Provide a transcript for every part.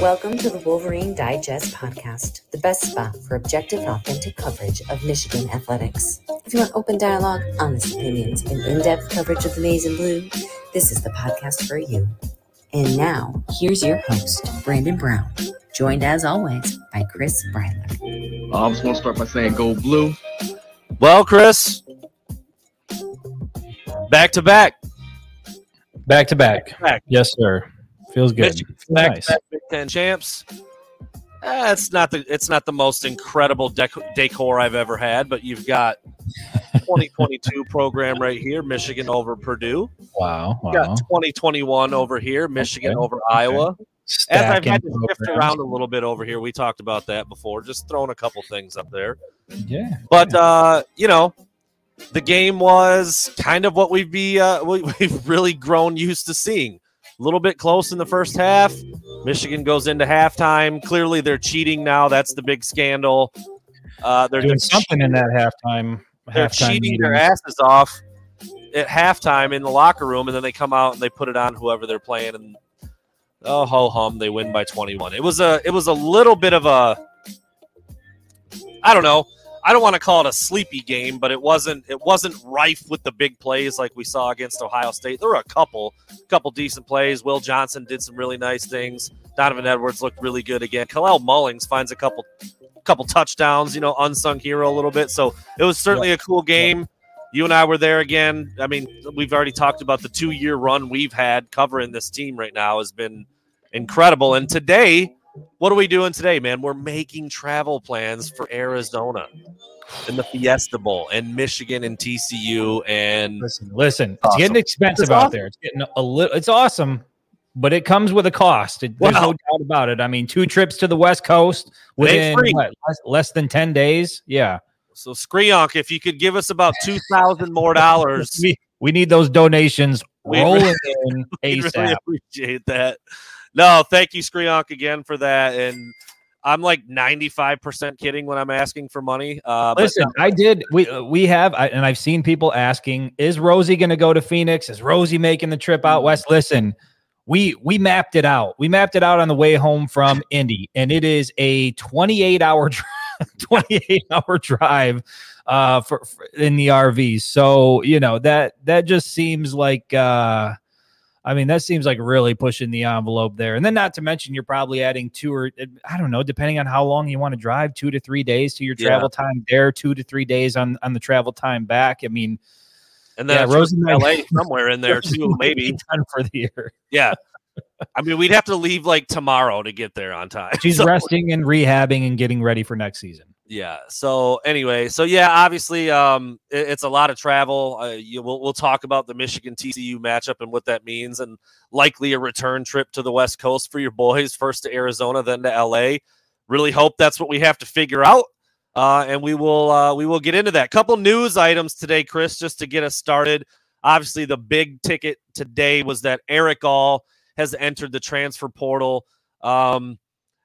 Welcome to the Wolverine Digest podcast, the best spot for objective authentic coverage of Michigan athletics. If you want open dialogue, honest opinions, and in depth coverage of the maize and blue, this is the podcast for you. And now, here's your host, Brandon Brown, joined as always by Chris Breiler. I just want to start by saying go blue. Well, Chris, back to back. Back to back. Back. Yes, sir. Feels good. Michigan back nice. to back Big Ten champs. Eh, it's not the it's not the most incredible dec- decor I've ever had, but you've got 2022 program right here, Michigan over Purdue. Wow. You got 2021 over here, Michigan Okay, over Iowa. As I've had to shift programs. around a little bit over here, we talked about that before. Just throwing a couple things up there. Yeah. But uh, you know, the game was kind of what we've be uh, we- we've really grown used to seeing. A little bit close in the first half. Michigan goes into halftime. Clearly, they're cheating now. That's the big scandal. Uh, they're Doing something in that halftime. they're halftime cheating their asses off at halftime in the locker room, and then they come out and they put it on whoever they're playing, and oh ho hum, they win by 21. It was a it was a little bit of a I don't know. I don't want to call it a sleepy game, but it wasn't it wasn't rife with the big plays like we saw against Ohio State. There were a couple couple decent plays. Will Johnson did some really nice things. Donovan Edwards looked really good again. Kalel Mullings finds a couple couple touchdowns, you know, unsung hero a little bit. So it was certainly a cool game. You and I were there again. I mean, we've already talked about the two year run we've had covering this team right now has been incredible. And today, what are we doing today, man? We're making travel plans for Arizona and the Fiesta Bowl and Michigan and TCU and Listen, listen. It's getting expensive It's out awesome. there. It's getting a little. It's awesome, but it comes with a cost. It, there's Wow. no doubt about it. I mean, two trips to the West Coast within what, less, less than ten days. Yeah, so Skrionk, if you could give us about two thousand more dollars, we we need those donations rolling in we really ASAP. appreciate that. No, thank you, Skrionk, again for that. And I'm like 95% kidding when I'm asking for money. Uh, but Listen, I did. We uh, we have, I, and I've seen people asking, "Is Rosie going to go to Phoenix? Is Rosie making the trip out west?" Listen, we we mapped it out. We mapped it out on the way home from Indy, and it is a 28 hour drive, 28 hour drive uh, for, for in the RVs. So you know that that just seems like. uh I mean, that seems like really pushing the envelope there. And then, not to mention, you're probably adding two or I don't know, depending on how long you want to drive, two to three days to your Yeah. travel time there, two to three days on on the travel time back. I mean, and then yeah, I'm sure Rosie might- LA somewhere in there too, maybe. be done for the year. Yeah. I mean, we'd have to leave like tomorrow to get there on time. She's So- resting and rehabbing and getting ready for next season. Yeah. So anyway, so yeah, obviously, um, it- it's a lot of travel. Uh, you, we'll we'll talk about the Michigan TCU matchup and what that means, and likely a return trip to the West Coast for your boys, first to Arizona, then to LA. Really hope that's what we have to figure out, uh, and we will uh, we will get into that. Couple news items today, Chris, just to get us started. Obviously, the big ticket today was that Erick All has entered the transfer portal. Um,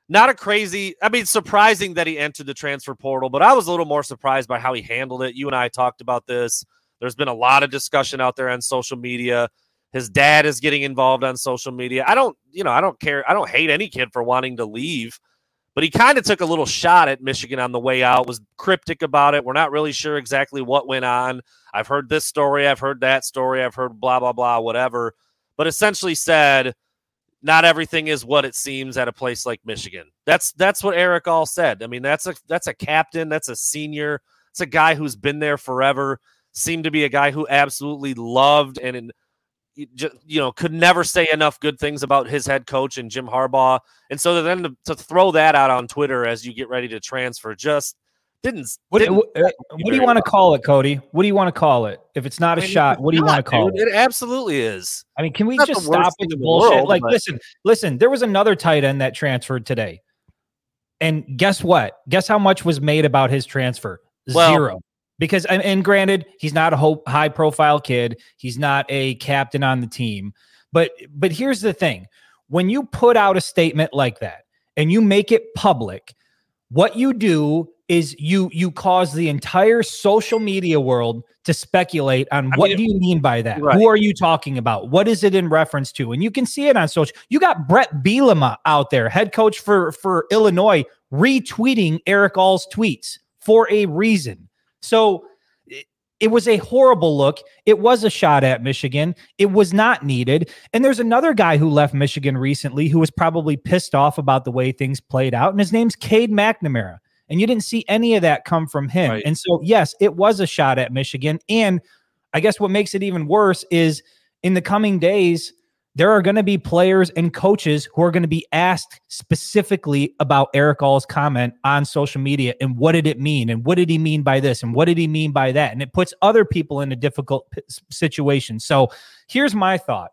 not a crazy i mean surprising that he entered the transfer portal but i was a little more surprised by how he handled it. You and i talked about this. There's been a lot of discussion out there on social media. His dad is getting involved on social media. I don't you know i don't care. I don't hate any kid for wanting to leave but he kind of took a little shot at michigan on the way out was cryptic about it. We're not really sure exactly what went on. I've heard this story i've heard that story i've heard blah blah blah whatever but essentially said not everything is what it seems at a place like Michigan. That's that's what Erick All said. I mean, that's a that's a captain, that's a senior, it's a guy who's been there forever. Seemed to be a guy who absolutely loved and you you know could never say enough good things about his head coach and Jim Harbaugh. And so then to, to throw that out on Twitter as you get ready to transfer just didn't. What, didn't what, uh, what do you want to call it, Cody? What do you want to call it? If it's not a I mean, shot, what do you want to call dude. it? It absolutely is. I mean, can we just stop with the bullshit? world, like, but- listen, listen. There was another tight end that transferred today, and guess what? Guess how much was made about his transfer? Well- Zero. Because and, and granted, he's not a high profile kid. He's not a captain on the team. But but here's the thing: when you put out a statement like that and you make it public, what you do is you you cause the entire social media world to speculate on I what mean, do you mean by that? Right. Who are you talking about? What is it in reference to? And you can see it on social. You got Brett Bielema out there, head coach for for Illinois, retweeting Erick All's tweets for a reason. So it, it was a horrible look. It was a shot at Michigan. It was not needed. And there's another guy who left Michigan recently who was probably pissed off about the way things played out, and his name's Cade McNamara. And you didn't see any of that come from him. Right. And so, yes, it was a shot at Michigan. And I guess what makes it even worse is in the coming days, there are going to be players and coaches who are going to be asked specifically about Erick All's comment on social media and what did it mean and what did he mean by this and what did he mean by that and it puts other people in a difficult situation. So here's my thought.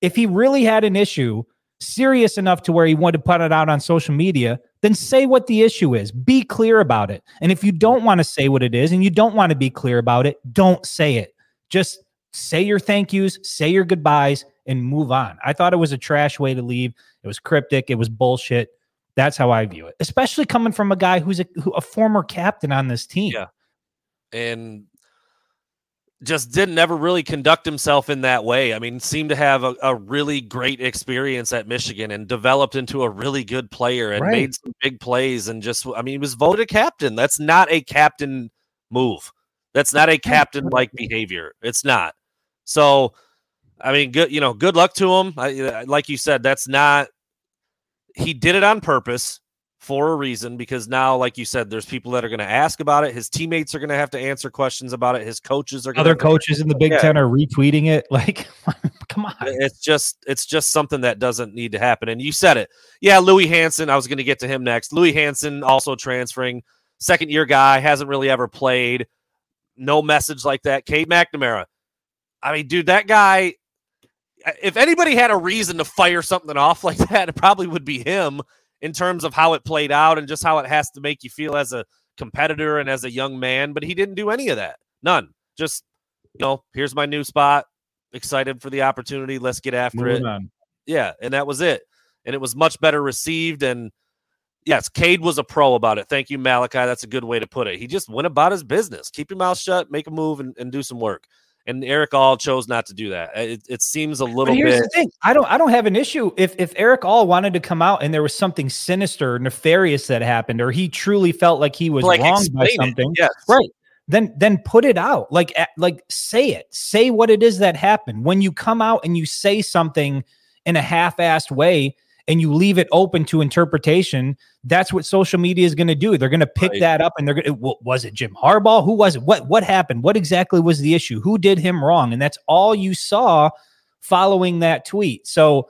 If he really had an issue serious enough to where he wanted to put it out on social media, then say what the issue is. Be clear about it. And if you don't want to say what it is and you don't want to be clear about it, don't say it. Just say your thank yous, say your goodbyes, and move on. I thought it was a trash way to leave. It was cryptic. It was bullshit. That's how I view it, especially coming from a guy who's a, who, a former captain on this team. Yeah. and just didn't ever really conduct himself in that way. I mean, seemed to have a, a really great experience at Michigan and developed into a really good player and Right. made some big plays and just I mean, he was voted captain. That's not a captain move. That's not a captain like behavior. It's not. So, I mean, good, you know, good luck to him. I, like you said, that's not he did it on purpose for a reason because now, like you said, there's people that are going to ask about it. His teammates are going to have to answer questions about it. His coaches are going Other coaches in the Big Yeah. Ten are retweeting it. Like, come on. It's just it's just something that doesn't need to happen. And you said it. Yeah, Louis Hansen. I was going to get to him next. Louis Hansen also transferring, second year guy, hasn't really ever played. No message like that. Cade McNamara. I mean, dude, that guy. If anybody had a reason to fire something off like that, it probably would be him in terms of how it played out and just how it has to make you feel as a competitor and as a young man. But he didn't do any of that. None. Just, you know, here's my new spot. Excited for the opportunity. Let's get after it. On. Yeah, and that was it. And it was much better received. And yes, Cade was a pro about it. Thank you, Malachi. That's a good way to put it. He just went about his business. Keep your mouth shut, make a move, and, and do some work. And Erick All chose not to do that. It, it seems a little here's bit. the thing: I don't, I don't have an issue if if Erick All wanted to come out and there was something sinister, nefarious that happened, or he truly felt like he was like, wronged by something. Yes. Right. Then then put it out. Like like say it. Say what it is that happened. When you come out and you say something in a half-assed way and you leave it open to interpretation, that's what social media is going to do. They're going to pick Right. that up and they're going to was it Jim Harbaugh? Who was it? What what happened? What exactly was the issue? Who did him wrong? And that's all you saw following that tweet. So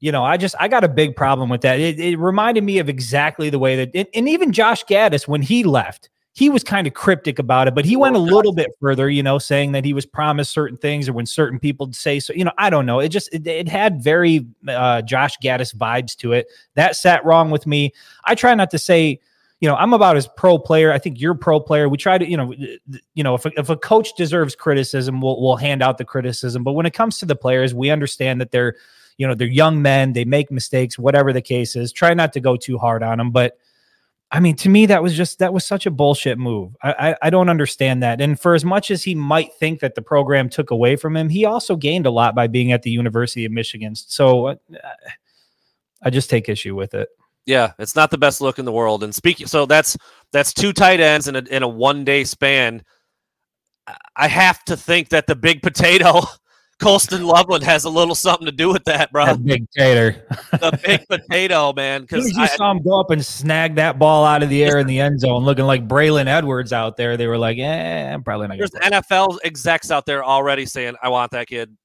you know, I just I got a big problem with that. It, it reminded me of exactly the way that, and- and even Josh Gaddis when he left, he was kind of cryptic about it, but he went a little bit further, you know, saying that he was promised certain things, or when certain people say so. You know, I don't know. It just it, it had very uh, Josh Gaddis vibes to it. That sat wrong with me. I try not to say. You know, I'm about as pro player. I think you're pro player. We try to, you know, you know, if a, if a coach deserves criticism, we'll we'll hand out the criticism. But when it comes to the players, we understand that they're you know they're young men they make mistakes whatever the case is try not to go too hard on them but i mean to me that was just that was such a bullshit move I, I i don't understand that and for as much as he might think that the program took away from him he also gained a lot by being at the university of michigan so uh, i just take issue with it Yeah, it's not the best look in the world. And speaking, so that's that's two tight ends in a in a one day span. I- I have to think that the big potato, Colston Loveland, has a little something to do with that, bro. that big tater the big potato, man. Because you saw him go up and snag that ball out of the air in the end zone looking like braylon edwards out there they were like "Yeah, i'm probably not there's play. NFL execs out there already saying, "I want that kid.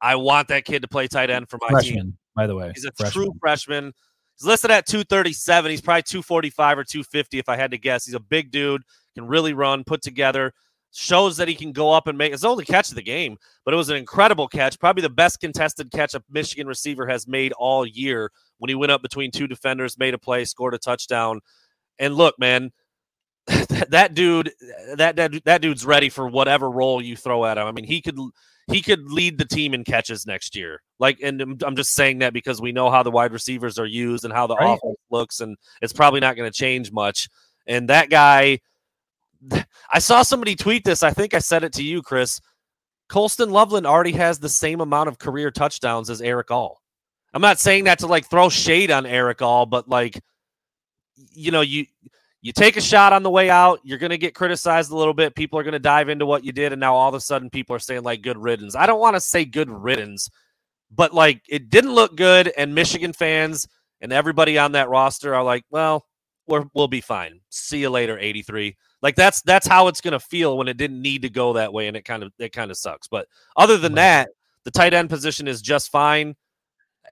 I want that kid to play tight end for my team." by the way He's a freshman. true freshman. He's listed at 237. He's probably 245 or 250 if I had to guess. He's a big dude, can really run, put together, shows that he can go up and make it's the only catch of the game, but it was an incredible catch, probably the best contested catch a Michigan receiver has made all year when he went up between two defenders, made a play, scored a touchdown. And look, man, that, dude, that, that that dude's ready for whatever role you throw at him. I mean, he could he could lead the team in catches next year. Like, and I'm- I'm just saying that because we know how the wide receivers are used and how the Right. offense looks, and it's probably not going to change much. And that guy, I saw somebody tweet this. I think I said it to you, Chris. Colston Loveland already has the same amount of career touchdowns as Erick All. I'm not saying that to like throw shade on Erick All, but like, you know, you you take a shot on the way out, you're going to get criticized a little bit. People are going to dive into what you did, and now all of a sudden, people are saying like good riddance. I don't want to say good riddance, but like it didn't look good, and Michigan fans and everybody on that roster are like, well, we're, we'll be fine. See you later, 83. Like that's that's how it's going to feel when it didn't need to go that way, and it kind of it kind of sucks. But other than that, the tight end position is just fine.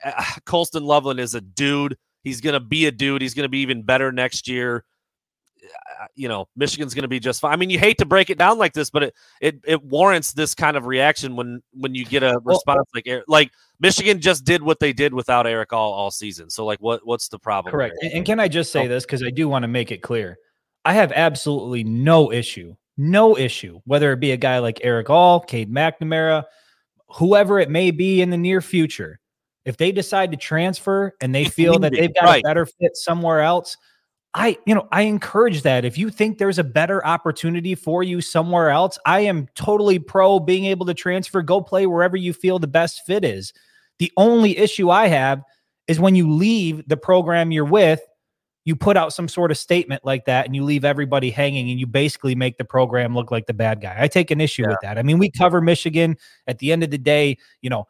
Uh, Colston Loveland is a dude. He's going to be a dude. He's going to be even better next year. Uh, you know, Michigan's going to be just fine. I mean, you hate to break it down like this, but it it it warrants this kind of reaction when when you get a response like like Michigan just did what they did without Erick all all season. So like, what what's the problem? Correct. And, and can I just say oh. this because I do want to make it clear. I have absolutely no issue, no issue, whether it be a guy like Erick All, Cade McNamara, whoever it may be in the near future. If they decide to transfer and they feel that they've got right. a better fit somewhere else, I, you know, I encourage that. If you think there's a better opportunity for you somewhere else, I am totally pro being able to transfer, go play wherever you feel the best fit is. The only issue I have is when you leave the program you're with you put out some sort of statement like that and you leave everybody hanging and you basically make the program look like the bad guy. I take an issue yeah. with that. I mean, we cover Michigan at the end of the day, you know,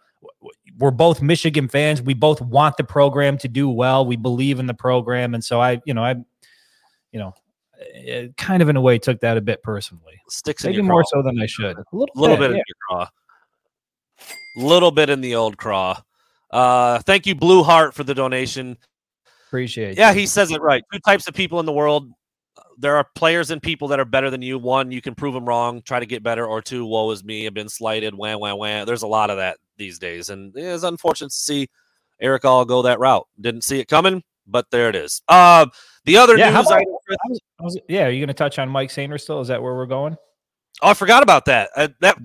we're both Michigan fans. We both want the program to do well. We believe in the program. And so I, you know, I, you know, eh, kind of in a way took that a bit personally. Sticks maybe more so than I should. A little, little bit, bit yeah. in your craw. Little bit in the old craw. Uh, thank you, Blue Heart, for the donation. Appreciate. Yeah, he says it right. Two types of people in the world. There are players and people that are better than you. One, you can prove them wrong, try to get better, or two, woe is me, I've been slighted, wham, wham, wham. There's a lot of that these days, and it's unfortunate to see Erick All go that route. Didn't see it coming, but there it is. Uh, the other yeah, news, about, I, was, was, yeah, are you going to touch on Mike Sainristil? Is that where we're going? Oh, I forgot about that. Uh, that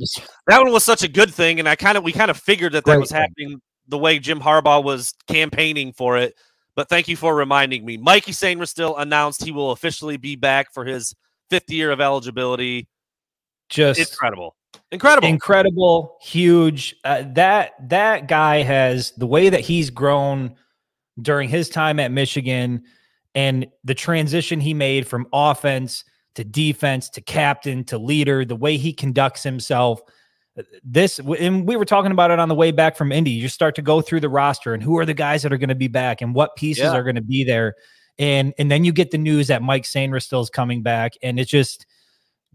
that one was such a good thing, and I kind of we kind of figured that that was happening the way Jim Harbaugh was campaigning for it. But thank you for reminding me. Mikey Sainristil announced he will officially be back for his fifth year of eligibility. Just incredible, incredible, incredible, huge. Uh, that that guy has the way that he's grown during his time at Michigan, and the transition he made from offense to defense to captain to leader, the way he conducts himself this and we were talking about it on the way back from Indy. You start to go through the roster and who are the guys that are going to be back and what pieces yeah. are going to be there. And and then you get the news that Mike Sainristil is coming back. And it just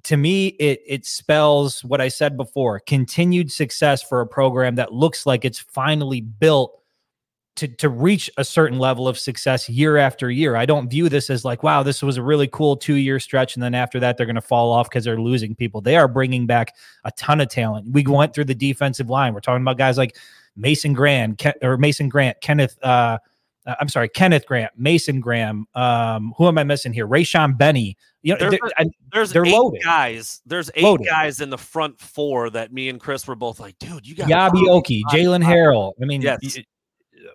to me, it it spells what I said before: continued success for a program that looks like it's finally built to to reach a certain level of success year after year. I don't view this as like, wow, this was a really cool two year stretch, and then after that they're going to fall off because they're losing people. They are bringing back a ton of talent. We went through the defensive line. We're talking about guys like Mason Grant Ken, or Mason Grant, Kenneth. Uh, uh, I'm sorry, Kenneth Grant, Mason Graham. Um, who am I missing here? Rayshaun Benny. You know, they're, there's they're eight loaded. guys. There's eight loaded. guys in the front four that me and Chris were both like, dude, you got Eyabi Okie, Jalen Harrell. I mean, yes.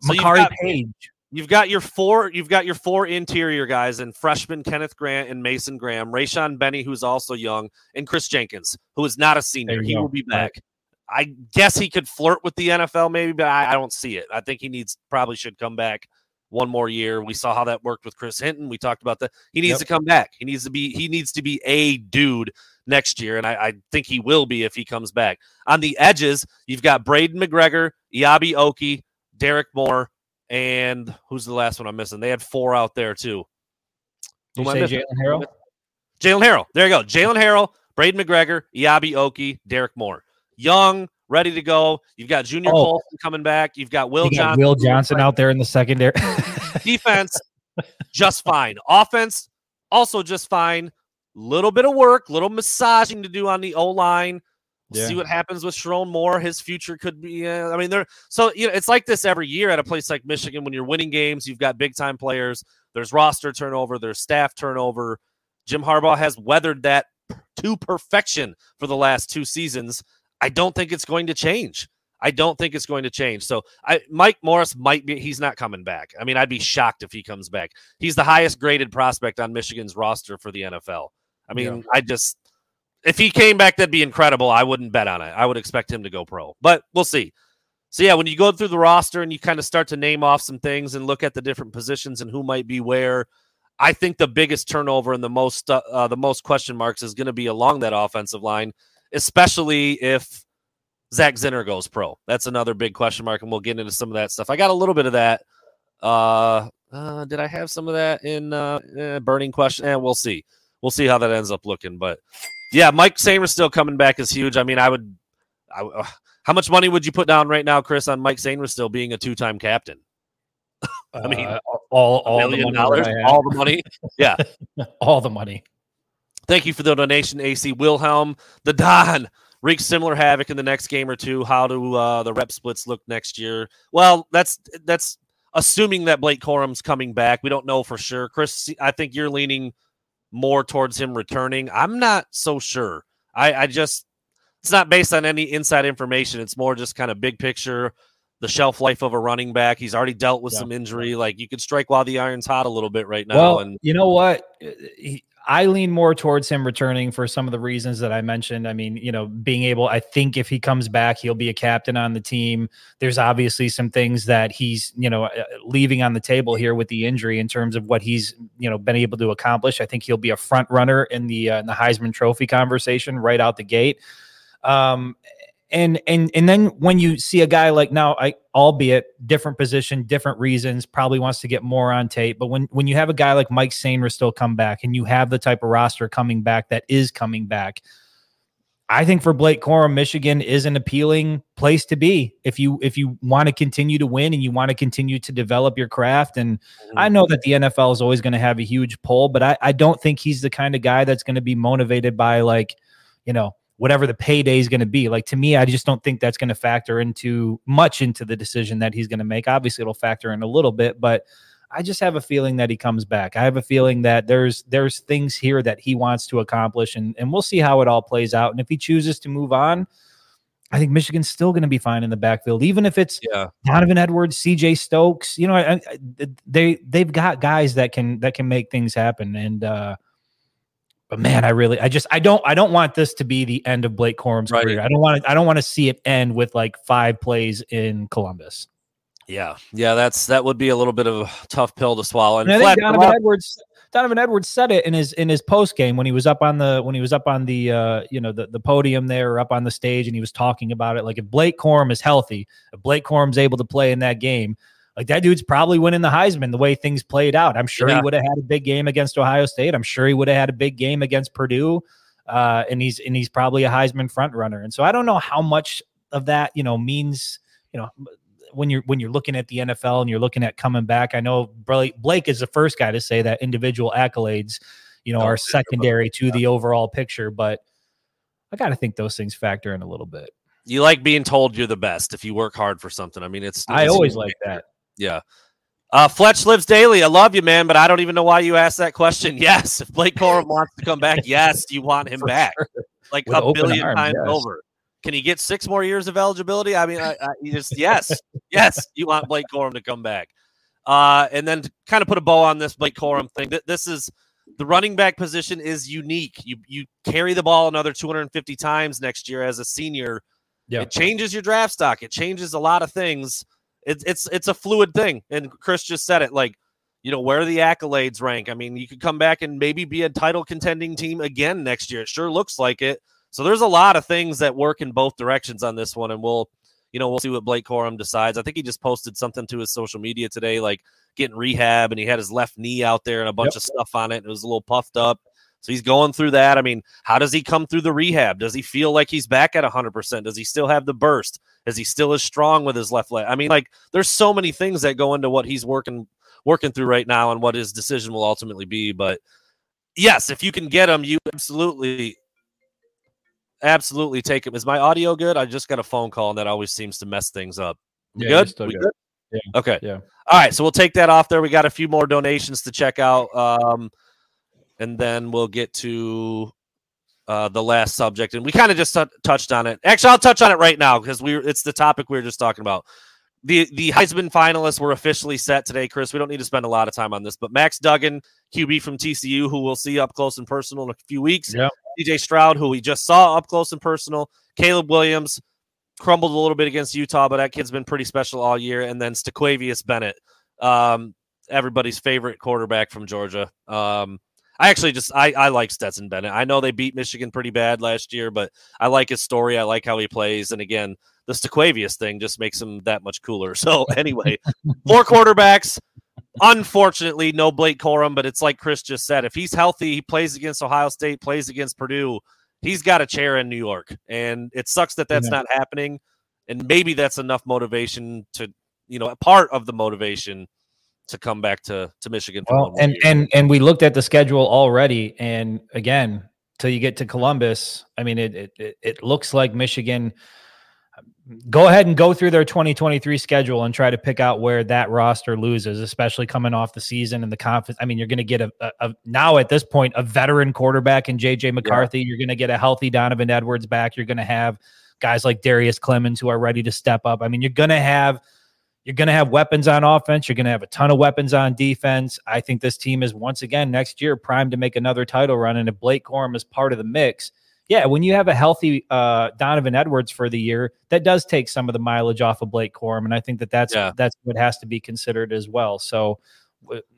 So Makari got, Page. You've got your four. You've got your four interior guys and freshman Kenneth Grant and Mason Graham, Rayshaun Benny, who's also young, and Kris Jenkins, who is not a senior. He go. will be back. Right. I guess he could flirt with the NFL, maybe, but I, I, don't see it. I think he needs probably should come back one more year. We saw how that worked with Chris Hinton. We talked about that. He needs yep. to come back. He needs to be. He needs to be a dude next year, and I, I, think he will be if he comes back. On the edges, you've got Braiden McGregor, Eyabi Okie, Derrick Moore, and who's the last one I'm missing? They had four out there too. Who you say Jalen Harrell? Jalen Harrell. There you go. Jalen Harrell, Braiden McGregor, Eyabi Okie, Derrick Moore. Young, ready to go. You've got Junior oh. Colson coming back. You've got Will you Johnson. Will Johnson out there in the secondary. Defense, just fine. Offense, also just fine. Little bit of work, little massaging to do on the O line. We'll yeah. see what happens with Sherrone Moore. His future could be. Uh, I mean, there. So you know, it's like this every year at a place like Michigan. When you're winning games, you've got big time players. There's roster turnover. There's staff turnover. Jim Harbaugh has weathered that to perfection for the last two seasons. I don't think it's going to change. I don't think it's going to change. So I Mike Morris might be he's not coming back. I mean, I'd be shocked if he comes back. He's the highest graded prospect on Michigan's roster for the NFL. I mean, yeah. I just if he came back, that'd be incredible. I wouldn't bet on it. I would expect him to go pro, but we'll see. So yeah, when you go through the roster and you kind of start to name off some things and look at the different positions and who might be where, I think the biggest turnover and the most uh, uh, the most question marks is going to be along that offensive line, especially if Zak Zinter goes pro. That's another big question mark, and we'll get into some of that stuff. I got a little bit of that. Uh, uh did I have some of that in uh, eh, burning question? And eh, we'll see. We'll see how that ends up looking. But yeah, Mike Sainristil still coming back is huge. I mean, I would. I, uh, how much money would you put down right now, Chris, on Mike Sainristil still being a two-time captain? I mean, uh, all all the money dollars, all the money. Yeah, all the money. Thank you for the donation, AC Wilhelm. The Don wreak similar havoc in the next game or two. How do uh, the rep splits look next year? Well, that's that's assuming that Blake Corum's coming back. We don't know for sure. Chris, I think you're leaning more towards him returning. I'm not so sure. I, I just it's not based on any inside information. It's more just kind of big picture the shelf life of a running back. He's already dealt with yeah. some injury. Like you could strike while the iron's hot a little bit right now. Well, and you know what? He, I lean more towards him returning for some of the reasons that I mentioned. I mean, you know, being able, I think if he comes back, he'll be a captain on the team. There's obviously some things that he's, you know, uh, leaving on the table here with the injury in terms of what he's, you know, been able to accomplish. I think he'll be a front runner in the uh, in the Heisman Trophy conversation right out the gate. Um, and and and then when you see a guy like now i albeit different position different reasons probably wants to get more on tape but when when you have a guy like mike Sainristil come back and you have the type of roster coming back that is coming back i think for blake corum michigan is an appealing place to be if you if you want to continue to win and you want to continue to develop your craft and mm-hmm. i know that the nfl is always going to have a huge pull but i i don't think he's the kind of guy that's going to be motivated by like you know whatever the payday is going to be. Like to me, I just don't think that's going to factor into much into the decision that he's going to make. Obviously, it'll factor in a little bit, but I just have a feeling that he comes back. I have a feeling that there's there's things here that he wants to accomplish, and and we'll see how it all plays out. And if he chooses to move on, I think Michigan's still going to be fine in the backfield, even if it's yeah. Donovan Edwards, C.J. Stokes. You know, I, I, they they've got guys that can that can make things happen, and uh, but man, I really, I just, I don't, I don't want this to be the end of Blake Corum's right. career. I don't want to, I don't want to see it end with like five plays in Columbus. Yeah, yeah, that's that would be a little bit of a tough pill to swallow. And, and I think Donovan Edwards, Donovan Edwards said it in his in his post game when he was up on the when he was up on the uh you know the the podium there or up on the stage and he was talking about it. Like if Blake Corum is healthy, if Blake Corum's able to play in that game, like that dude's probably winning the Heisman the way things played out. I'm sure yeah. he would have had a big game against Ohio State. I'm sure he would have had a big game against Purdue. Uh, and he's and he's probably a Heisman front runner. And so I don't know how much of that you know means you know when you're when you're looking at the NFL and you're looking at coming back. I know Blake is the first guy to say that individual accolades you know are secondary to the overall picture, but I got to think those things factor in a little bit. You like being told you're the best if you work hard for something. I mean, it's, it's I always like that. Yeah. Uh, Fletch lives daily. I love you, man, but I don't even know why you asked that question. Yes, if Blake Corum wants to come back, yes, you want him For back, sure. like With a billion arm, times yes. over. Can he get six more years of eligibility? I mean, I, I, just yes, yes, you want Blake Corum to come back. Uh, and then to kind of put a bow on this Blake Corum thing. This is the running back position is unique. You you carry the ball another 250 times next year as a senior. Yeah. It changes your draft stock. It changes a lot of things it's it's it's a fluid thing. And Chris just said it like, you know, where the accolades rank. I mean, you could come back and maybe be a title contending team again next year. It sure looks like it. So there's a lot of things that work in both directions on this one, and we'll, you know, we'll see what Blake Corum decides. I think he just posted something to his social media today, like getting rehab, and he had his left knee out there and a bunch yep. of stuff on it. And it was a little puffed up. So he's going through that. I mean, how does he come through the rehab? Does he feel like he's back at 100%? Does he still have the burst? Is he still as strong with his left leg? I mean, like, there's so many things that go into what he's working working through right now and what his decision will ultimately be. But yes, if you can get him, you absolutely, absolutely take him. Is my audio good? I just got a phone call and that always seems to mess things up. We yeah, good? We good? good? Yeah. Okay. Yeah. All right. So we'll take that off there. We got a few more donations to check out. Um, and then we'll get to uh, the last subject, and we kind of just t- touched on it. Actually, I'll touch on it right now because we it's the topic we were just talking about. The the Heisman finalists were officially set today, Chris. We don't need to spend a lot of time on this, but Max Duggan, QB from TCU, who we'll see up close and personal in a few weeks. Yep. CJ Stroud, who we just saw up close and personal. Caleb Williams crumbled a little bit against Utah, but that kid's been pretty special all year. And then Staquavius Bennett, um, everybody's favorite quarterback from Georgia. Um, I actually just I, I like Stetson Bennett. I know they beat Michigan pretty bad last year, but I like his story. I like how he plays. And again, the Staquavius thing just makes him that much cooler. So anyway, four quarterbacks. Unfortunately, no Blake Corum, but it's like Chris just said. If he's healthy, he plays against Ohio State, plays against Purdue. He's got a chair in New York, and it sucks that that's Yeah. not happening. And maybe that's enough motivation to, you know, part of the motivation to come back to to Michigan. For Well, one and year. and and we looked at the schedule already, and again, till you get to Columbus, I mean, it it it, looks like Michigan. Um, go ahead and go through their 2023 schedule and try to pick out where that roster loses, especially coming off the season and the confidence. I mean, you're going to get a, a, a now at this point a veteran quarterback in JJ McCarthy. You're going to get a healthy Donovan Edwards back. You're going to have guys like Darius Clemons who are ready to step up. I mean, you're going to have you're going to have weapons on offense. You're going to have a ton of weapons on defense. I think this team is once again next year primed to make another title run. And if Blake Corum is part of the mix, yeah, when you have a healthy uh, Donovan Edwards for the year, that does take some of the mileage off of Blake Corum, and I think that that's Yeah. that's what has to be considered as well. So,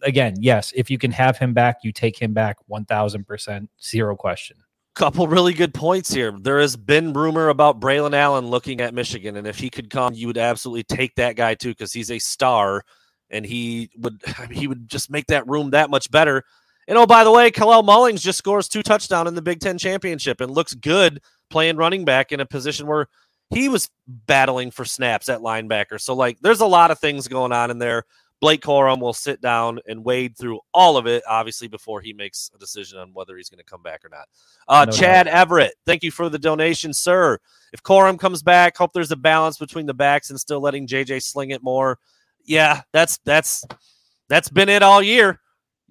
again, yes, if you can have him back, you take him back one thousand percent, zero question. Couple really good points here. There has been rumor about Braylon Allen looking at Michigan, and if he could come, you would absolutely take that guy too because he's a star, and he would he would just make that room that much better. And oh, by the way, Kalel Mullings just scores two touchdowns in the Big Ten championship and looks good playing running back in a position where he was battling for snaps at linebacker. So like, there's a lot of things going on in there. Blake Corum will sit down and wade through all of it, obviously, before he makes a decision on whether he's going to come back or not. Uh, No Chad Everett, thank you for the donation, sir. If Corum comes back, hope there's a balance between the backs and still letting JJ sling it more. Yeah, that's that's that's been it all year.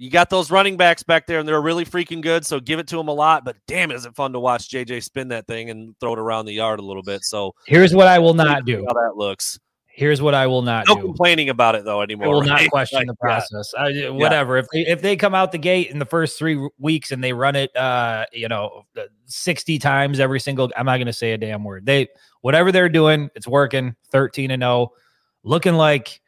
You got those running backs back there, and they're really freaking good. So give it to them a lot. But damn, is it fun to watch JJ spin that thing and throw it around the yard a little bit? So Here's what I will not do. how that looks. Here's what I will not No do. complaining about it though I anymore. will not question Like, the yeah. process. I, whatever. If they, if they come out the gate in the first three weeks and they run it, uh, you know, sixty times every single, I'm not going to say a damn word. They whatever they're doing, it's working. Thirteen and zero, looking like.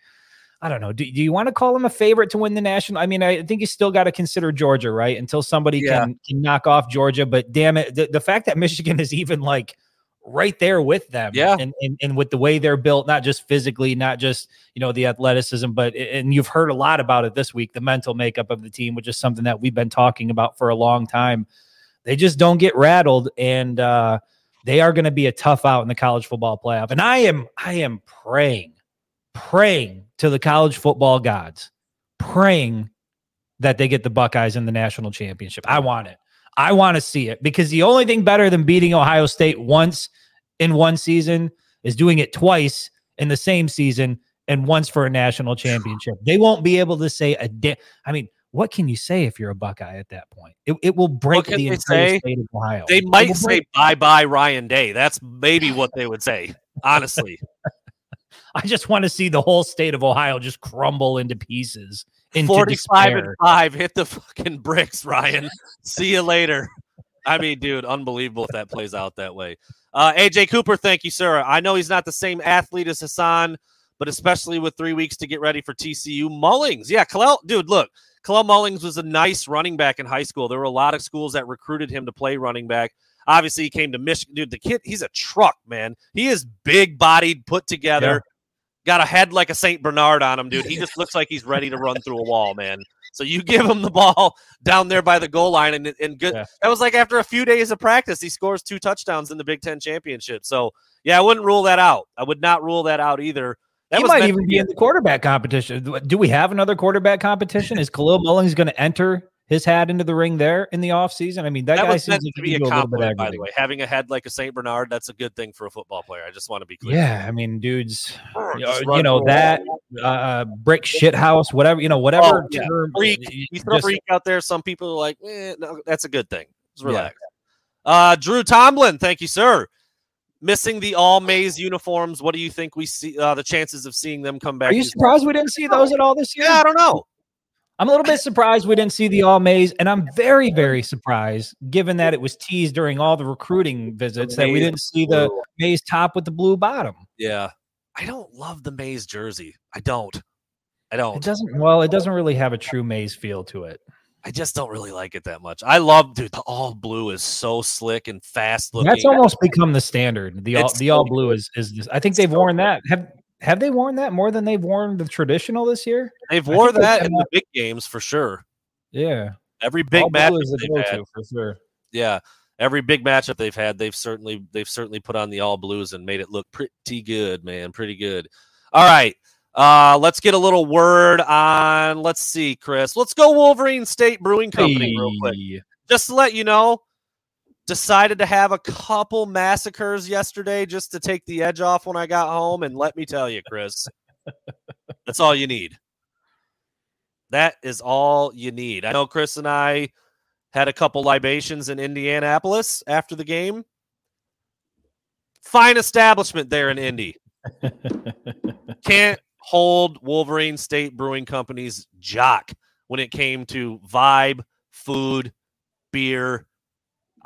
I don't know. Do, do you want to call them a favorite to win the national? I mean, I think you still got to consider Georgia, right? Until somebody Yeah. can, can knock off Georgia. But damn it, the, the fact that Michigan is even like right there with them, Yeah. and, and and with the way they're built, not just physically, not just you know the athleticism, but and you've heard a lot about it this week, the mental makeup of the team, which is something that we've been talking about for a long time. They just don't get rattled, and uh, they are going to be a tough out in the college football playoff. And I am I am praying, praying to the college football gods, praying that they get the Buckeyes in the national championship. I want it. I want to see it because the only thing better than beating Ohio State once in one season is doing it twice in the same season and once for a national championship. They won't be able to say a day. I mean, what can you say if you're a Buckeye at that point? It, it will break the entire say? state of Ohio. They might say bye bye Ryan Day. That's maybe what they would say. Honestly, I just want to see the whole state of Ohio just crumble into pieces. Into forty-five and five. Hit the fucking bricks, Ryan. See you later. I mean, dude, unbelievable if that plays out that way. Uh, AJ Cooper, thank you, sir. I know he's not the same athlete as Hassan, but especially with three weeks to get ready for TCU. Mullings, yeah, Kalel, dude, look, Kalel Mullings was a nice running back in high school. There were a lot of schools that recruited him to play running back. Obviously, he came to Michigan. Dude, the kid, he's a truck, man. He is big bodied, put together, got a head like a St. Bernard on him, dude. He just looks like he's ready to run through a wall, man. So you give him the ball down there by the goal line, and, and good. Yeah. That was like after a few days of practice, he scores two touchdowns in the Big Ten championship. So yeah, I wouldn't rule that out. I would not rule that out either. That he might even be in the quarterback competition. Do- Do we have another quarterback competition? Is Kalel Mullings going to enter his hat into the ring there in the offseason? I mean, that, that guy seems to be a do a little compliment, by the way. Having a head like a Saint Bernard, that's a good thing for a football player. I just want to be clear. Yeah, I mean, dudes, you know, you know that uh, brick shit house, whatever you know, whatever Oh, yeah. term. Freak. you throw just- freak out there. Some people are like, eh, no, that's a good thing. Just Yeah. Uh, Drew Tomlin, thank you, sir. Missing the all maize uniforms. What do you think we see? Uh, the chances of seeing them come back? Are you surprised we didn't see those at all this year? Yeah, I don't know. I'm a little bit surprised we didn't see the all maize, and I'm very, very surprised, given that it was teased during all the recruiting visits, that we didn't see the maize top with the blue bottom. Yeah, I don't love the maize jersey. I don't. I don't. It doesn't. Well, it doesn't really have a true maize feel to it. I just don't really like it that much. I love, dude. The all blue is so slick and fast looking. That's almost become the standard. The all It's the all blue is is. This, I think they've worn that. Have have they worn that more than they've worn the traditional this year? They've I wore that in the big games for sure. Yeah, Every big all match they've had, for sure. yeah. Every big matchup they've had, they've certainly they've certainly put on the all blues and made it look pretty good, man. Pretty good. All right. Uh let's get a little word on let's see, Chris. Let's go Wolverine State Brewing Company real quick. Just to let you know, decided to have a couple massacres yesterday just to take the edge off when I got home. And let me tell you, Chris, that's all you need. That is all you need. I know Chris and I had a couple libations in Indianapolis after the game. Fine establishment there in Indy. Can't hold Wolverine State Brewing Company's jock when it came to vibe, food, beer.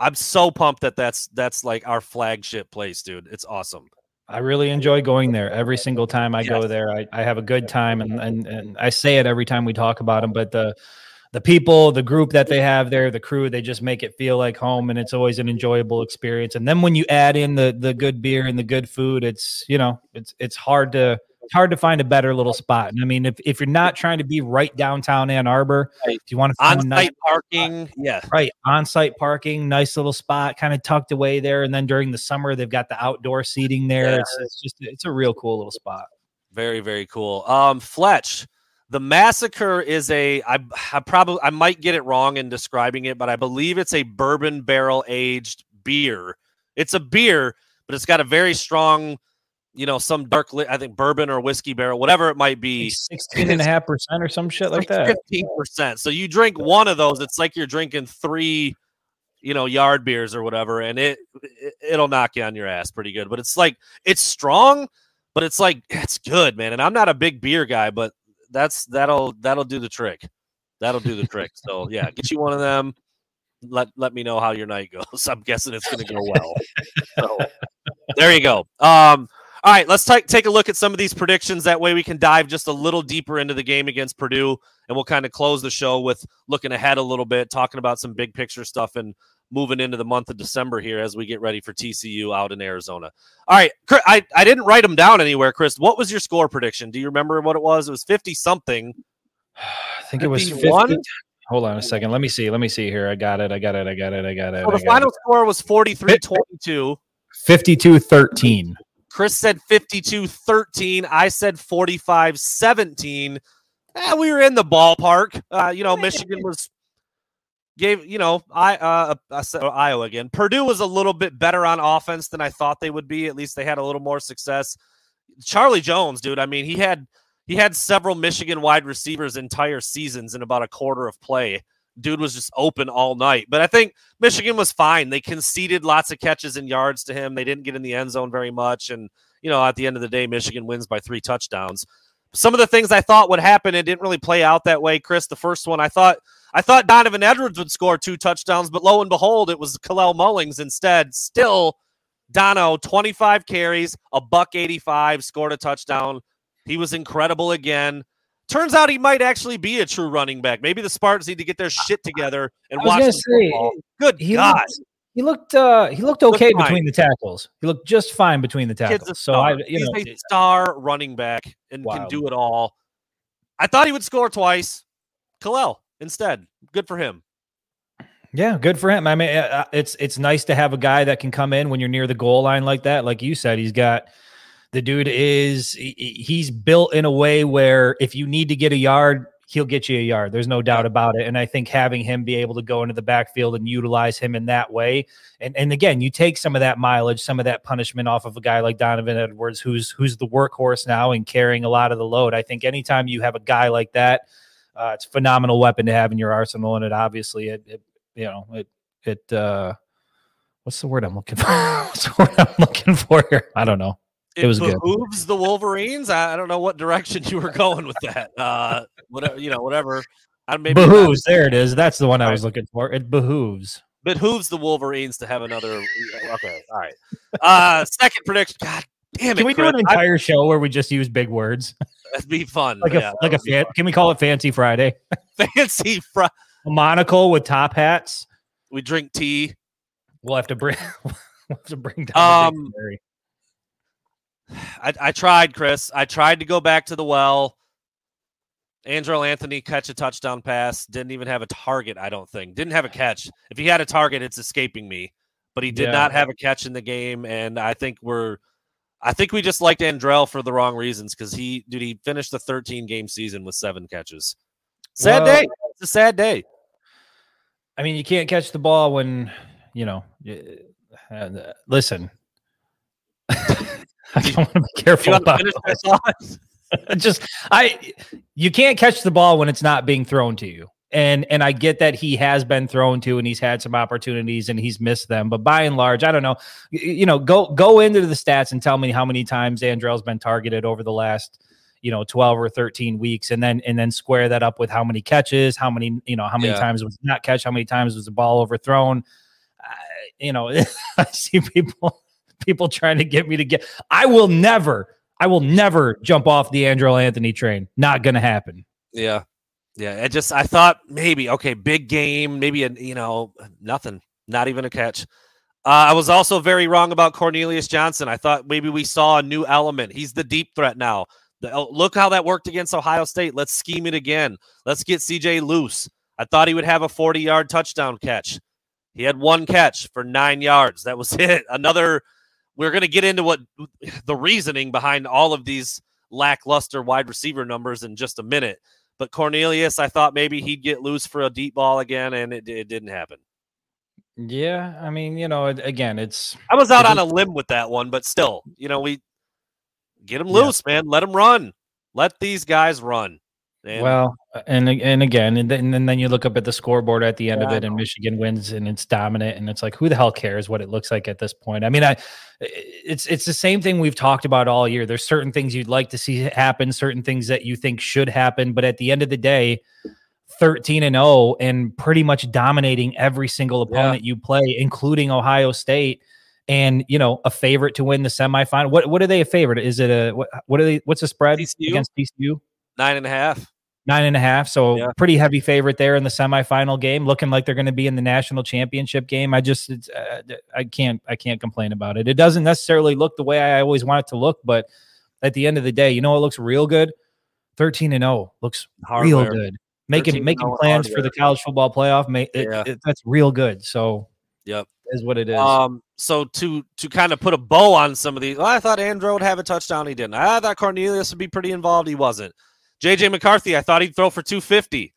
I'm so pumped that that's that's like our flagship place, dude. It's awesome. I really enjoy going there every single time I go there. I, I have a good time, and, and and I say it every time we talk about them. But the the people, the group that they have there, the crew, they just make it feel like home, and it's always an enjoyable experience. And then when you add in the the good beer and the good food, it's you know it's it's hard to it's hard to find a better little spot. And I mean, if if you're not trying to be right downtown Ann Arbor, Right. if you want to find a On nice site parking. Yeah. Right, on-site parking, nice little spot, kind of tucked away there. And then during the summer, they've got the outdoor seating there. Yeah. It's, it's just it's a real cool little spot. Very, very cool. Um, Fletch, the massacre is a I I probably I might get it wrong in describing it, but I believe it's a bourbon barrel aged beer. It's a beer, but it's got a very strong, you know, some dark li- I think bourbon or whiskey barrel, whatever it might be. 16 and a half percent or some shit like that. Fifteen percent. So you drink one of those, it's like you're drinking three, you know, yard beers or whatever, and it, it it'll knock you on your ass pretty good. But it's like it's strong, but it's like it's good, man. And I'm not a big beer guy, but that's that'll that'll do the trick. That'll do the trick. So yeah, get you one of them. Let let me know how your night goes. I'm guessing it's gonna go well. So there you go. Um, all right, let's take take a look at some of these predictions. That way we can dive just a little deeper into the game against Purdue, and we'll kind of close the show with looking ahead a little bit, talking about some big picture stuff, and moving into the month of December here as we get ready for TCU out in Arizona. All right, Chris, I I didn't write them down anywhere. Chris, what was your score prediction? Do you remember what it was? It was fifty something. I think it was 51? 50. Hold on a second. Let me see. Let me see here. I got it. I got it. I got it. I got it. So the got final it. score was 43-22. 52 13. Chris said 52 13. I said 45 17. Eh, we were in the ballpark. Uh, you know, Michigan was gave, you know, I uh I said uh, Iowa again. Purdue was a little bit better on offense than I thought they would be. At least they had a little more success. Charlie Jones, dude, I mean, he had he had several Michigan wide receivers entire seasons in about a quarter of play. Dude was just open all night. But I think Michigan was fine. They conceded lots of catches and yards to him. They didn't get in the end zone very much. And, you know, at the end of the day, Michigan wins by three touchdowns. Some of the things I thought would happen, it didn't really play out that way. Chris, the first one, I thought I thought Donovan Edwards would score two touchdowns, but lo and behold, it was Kalel Mullings instead. Still, Dono, 25 carries, a buck 85, scored a touchdown. He was incredible again. Turns out he might actually be a true running back. Maybe the Spartans need to get their shit together and watch say. Good He God. looked, he looked uh he looked Looked okay fine. between the tackles. He looked just fine between the tackles. So. I you know a star running back and can do it all. I thought he would score twice. Kalel instead. Good for him. Yeah, good for him. I mean, uh, it's it's nice to have a guy that can come in when you're near the goal line like that. Like you said, he's got the dude is he's built in a way where if you need to get a yard, he'll get you a yard. There's no doubt about it. And I think having him be able to go into the backfield and utilize him in that way, and and again, you take some of that mileage, some of that punishment off of a guy like Donovan Edwards, who's who's the workhorse now and carrying a lot of the load. I think anytime you have a guy like that, uh, it's a phenomenal weapon to have in your arsenal, and it obviously it, it you know it it uh what's the word I'm looking for? what's the word I'm looking for here? I don't know. It was good. behooves the Wolverines. I, I don't know what direction you were going with that. Uh, whatever you know, whatever. I maybe not- behooves. There it is. That's the one I was looking for. It behooves. behooves the Wolverines to have another. Okay, all right. Uh, second prediction. God damn it! Can we do an entire show where we just use big words, That'd be fun. like yeah, a like a that would be fan, Can we call it Fancy Friday? fancy. Fr- A monocle with top hats. we drink tea. We'll have to bring. we'll have to bring down. Um. I, I tried, Chris. I tried to go back to the well. Andrel Anthony catch a touchdown pass. Didn't even have a target, I don't think. Didn't have a catch. If he had a target, it's escaping me. But he did Yeah. not have a catch in the game. And I think we're I think we just liked Andrel for the wrong reasons because he dude, he finished the 13 game season with seven catches. Sad Well- day. It's a sad day. I mean, you can't catch the ball when you know. uh, listen, I don't want to be careful about this just I you can't catch the ball when it's not being thrown to you. And and I get that he has been thrown to and he's had some opportunities and he's missed them. But by and large, I don't know. You know, go go into the stats and tell me how many times Andrel's been targeted over the last you know 12 or 13 weeks and then and then square that up with how many catches how many you know how many Yeah. times was not catch how many times was the ball overthrown uh, you know i see people people trying to get me to get i will never i will never jump off the andrel anthony train not gonna happen Yeah. Yeah. I just I thought maybe, okay, big game, maybe a you know, nothing. Not even a catch. Uh, I was also very wrong about Cornelius Johnson. I thought maybe we saw a new element. He's the deep threat now. The, oh, look how that worked against Ohio State. Let's scheme it again. Let's get CJ loose. I thought he would have a 40 yard touchdown catch. He had one catch for nine yards. That was it. Another, we're going to get into what the reasoning behind all of these lackluster wide receiver numbers in just a minute. But Cornelius, I thought maybe he'd get loose for a deep ball again, and it, it didn't happen. yeah i mean you know again it's I was out on a limb with that one, but still, you know, we get him Yeah. loose, man. Let him run. Let these guys run. And well uh, and and again and then, and then you look up at the scoreboard at the end Yeah, of it and michigan wins and it's dominant and it's like who the hell cares what it looks like at this point i mean i it's it's the same thing we've talked about all year there's certain things you'd like to see happen certain things that you think should happen but at the end of the day 13 and 0 and pretty much dominating every single Yeah. opponent you play including ohio state and you know a favorite to win the semifinal what what are they a favorite is it a what, what are they what's the spread TCU? against tcu nine and a half. Nine and a half. So Yeah. pretty heavy favorite there in the semifinal game, looking like they're going to be in the national championship game. I just, it's, uh, I can't, I can't complain about it. It doesn't necessarily look the way I always want it to look, but at the end of the day, you know, it looks real good. Thirteen and zero looks real good. Making making 0 plans for the college football playoff, it, Yeah. it- that's real good. So Yep. is what it is. Um, so to to kind of put a bow on some of these, well, I thought Andrel would have a touchdown. He didn't. I thought Cornelius would be pretty involved. He wasn't. JJ McCarthy, I thought he'd throw for 250.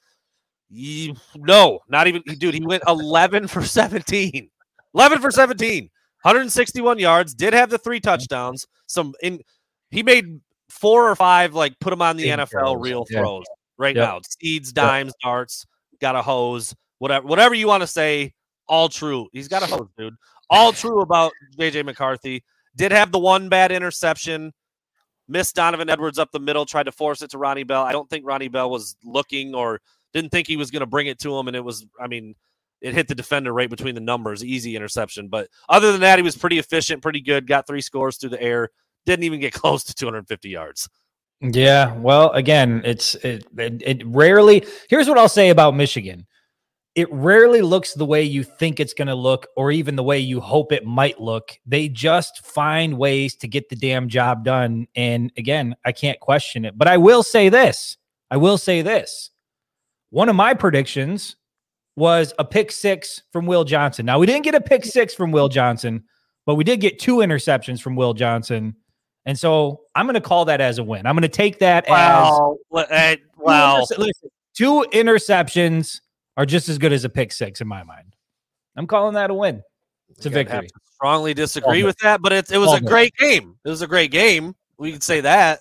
Ye- no, not even dude. He went 11 for 17. 11 for 17. 161 yards. Did have the three touchdowns. Some in he made four or five like put him on the Big NFL throws, real yeah. throws right Yep. now. Seeds, dimes, darts, got a hose, whatever whatever you want to say, all true. He's got a hose, dude. All true about JJ McCarthy. Did have the one bad interception. Missed Donovan Edwards up the middle, tried to force it to Ronnie Bell. I don't think Ronnie Bell was looking or didn't think he was going to bring it to him. And it was, I mean, it hit the defender right between the numbers. Easy interception. But other than that, he was pretty efficient, pretty good. Got three scores through the air. Didn't even get close to 250 yards. Yeah, well, again, it's it, it it rarely. Here's what I'll say about Michigan. It rarely looks the way you think it's going to look or even the way you hope it might look. They just find ways to get the damn job done and again, I can't question it. But I will say this. I will say this. One of my predictions was a pick 6 from Will Johnson. Now, we didn't get a pick 6 from Will Johnson, but we did get two interceptions from Will Johnson. And so I'm going to call that as a win. I'm going to take that as Wow. Uh, two Wow. interce- listen, two interceptions are just as good as a pick six in my mind. I'm calling that a win. It's a I'd have victory. to strongly disagree All with that, but it, it was All a good. great game. It was a great game. We can say that.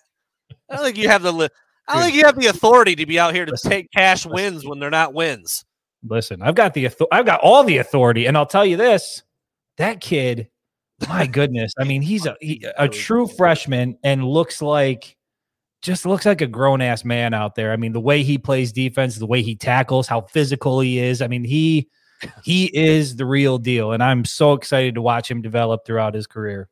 I don't think you have the li- I don't Dude. think you have the authority to be out here to Listen. take cash Listen. wins when they're not wins. Listen, I've got the author- I've got all the authority, and I'll tell you this: that kid, my goodness. I mean, he's a he, a true freshman and looks like just looks like a grown ass man out there. I mean, the way he plays defense, the way he tackles, how physical he is. I mean, he he is the real deal, and I'm so excited to watch him develop throughout his career.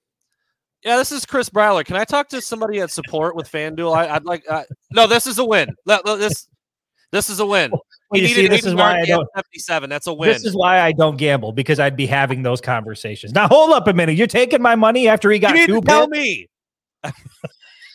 Yeah, this is Chris Bryler. Can I talk to somebody at support with FanDuel? I, would like. Uh, no, this is a win. This this is a win. Well, you see, this is why I don't. Seventy-seven. That's a win. This is why I don't gamble because I'd be having those conversations. Now, hold up a minute. You're taking my money after he got you two. tell me.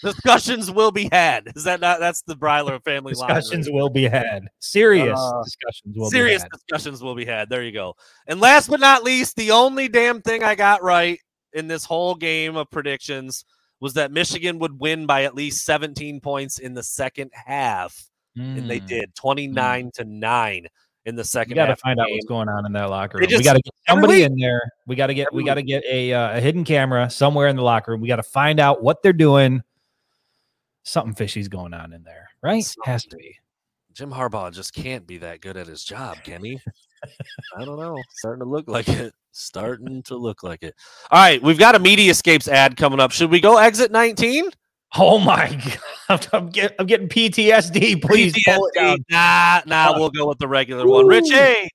discussions will be had. Is that not? That's the Bryler family. Discussions line, right? will be had. Serious uh, discussions will. Be had serious discussions will be had. There you go. And last but not least, the only damn thing I got right in this whole game of predictions was that Michigan would win by at least 17 points in the second half. Mm. And they hmm. did 29 mm. to 9 in the second. We got to find out what's going on in that locker room. Just, we got to get somebody in there. We got to get we got to get a, uh, a hidden camera somewhere in the locker room. We got to find out what they're doing. Something fishy's going on in there, right? Something. Has to be. Jim Harbaugh just can't be that good at his job, can he? I don't know. Starting to look like it. Starting to look like it. All right, we've got a media Mediaskapes ad coming up. Should we go exit 19? Oh my god, I'm, get, I'm getting PTSD. Please PTSD. pull it down. Nah, nah, uh, we'll go with the regular Woo. one. Richie. hey.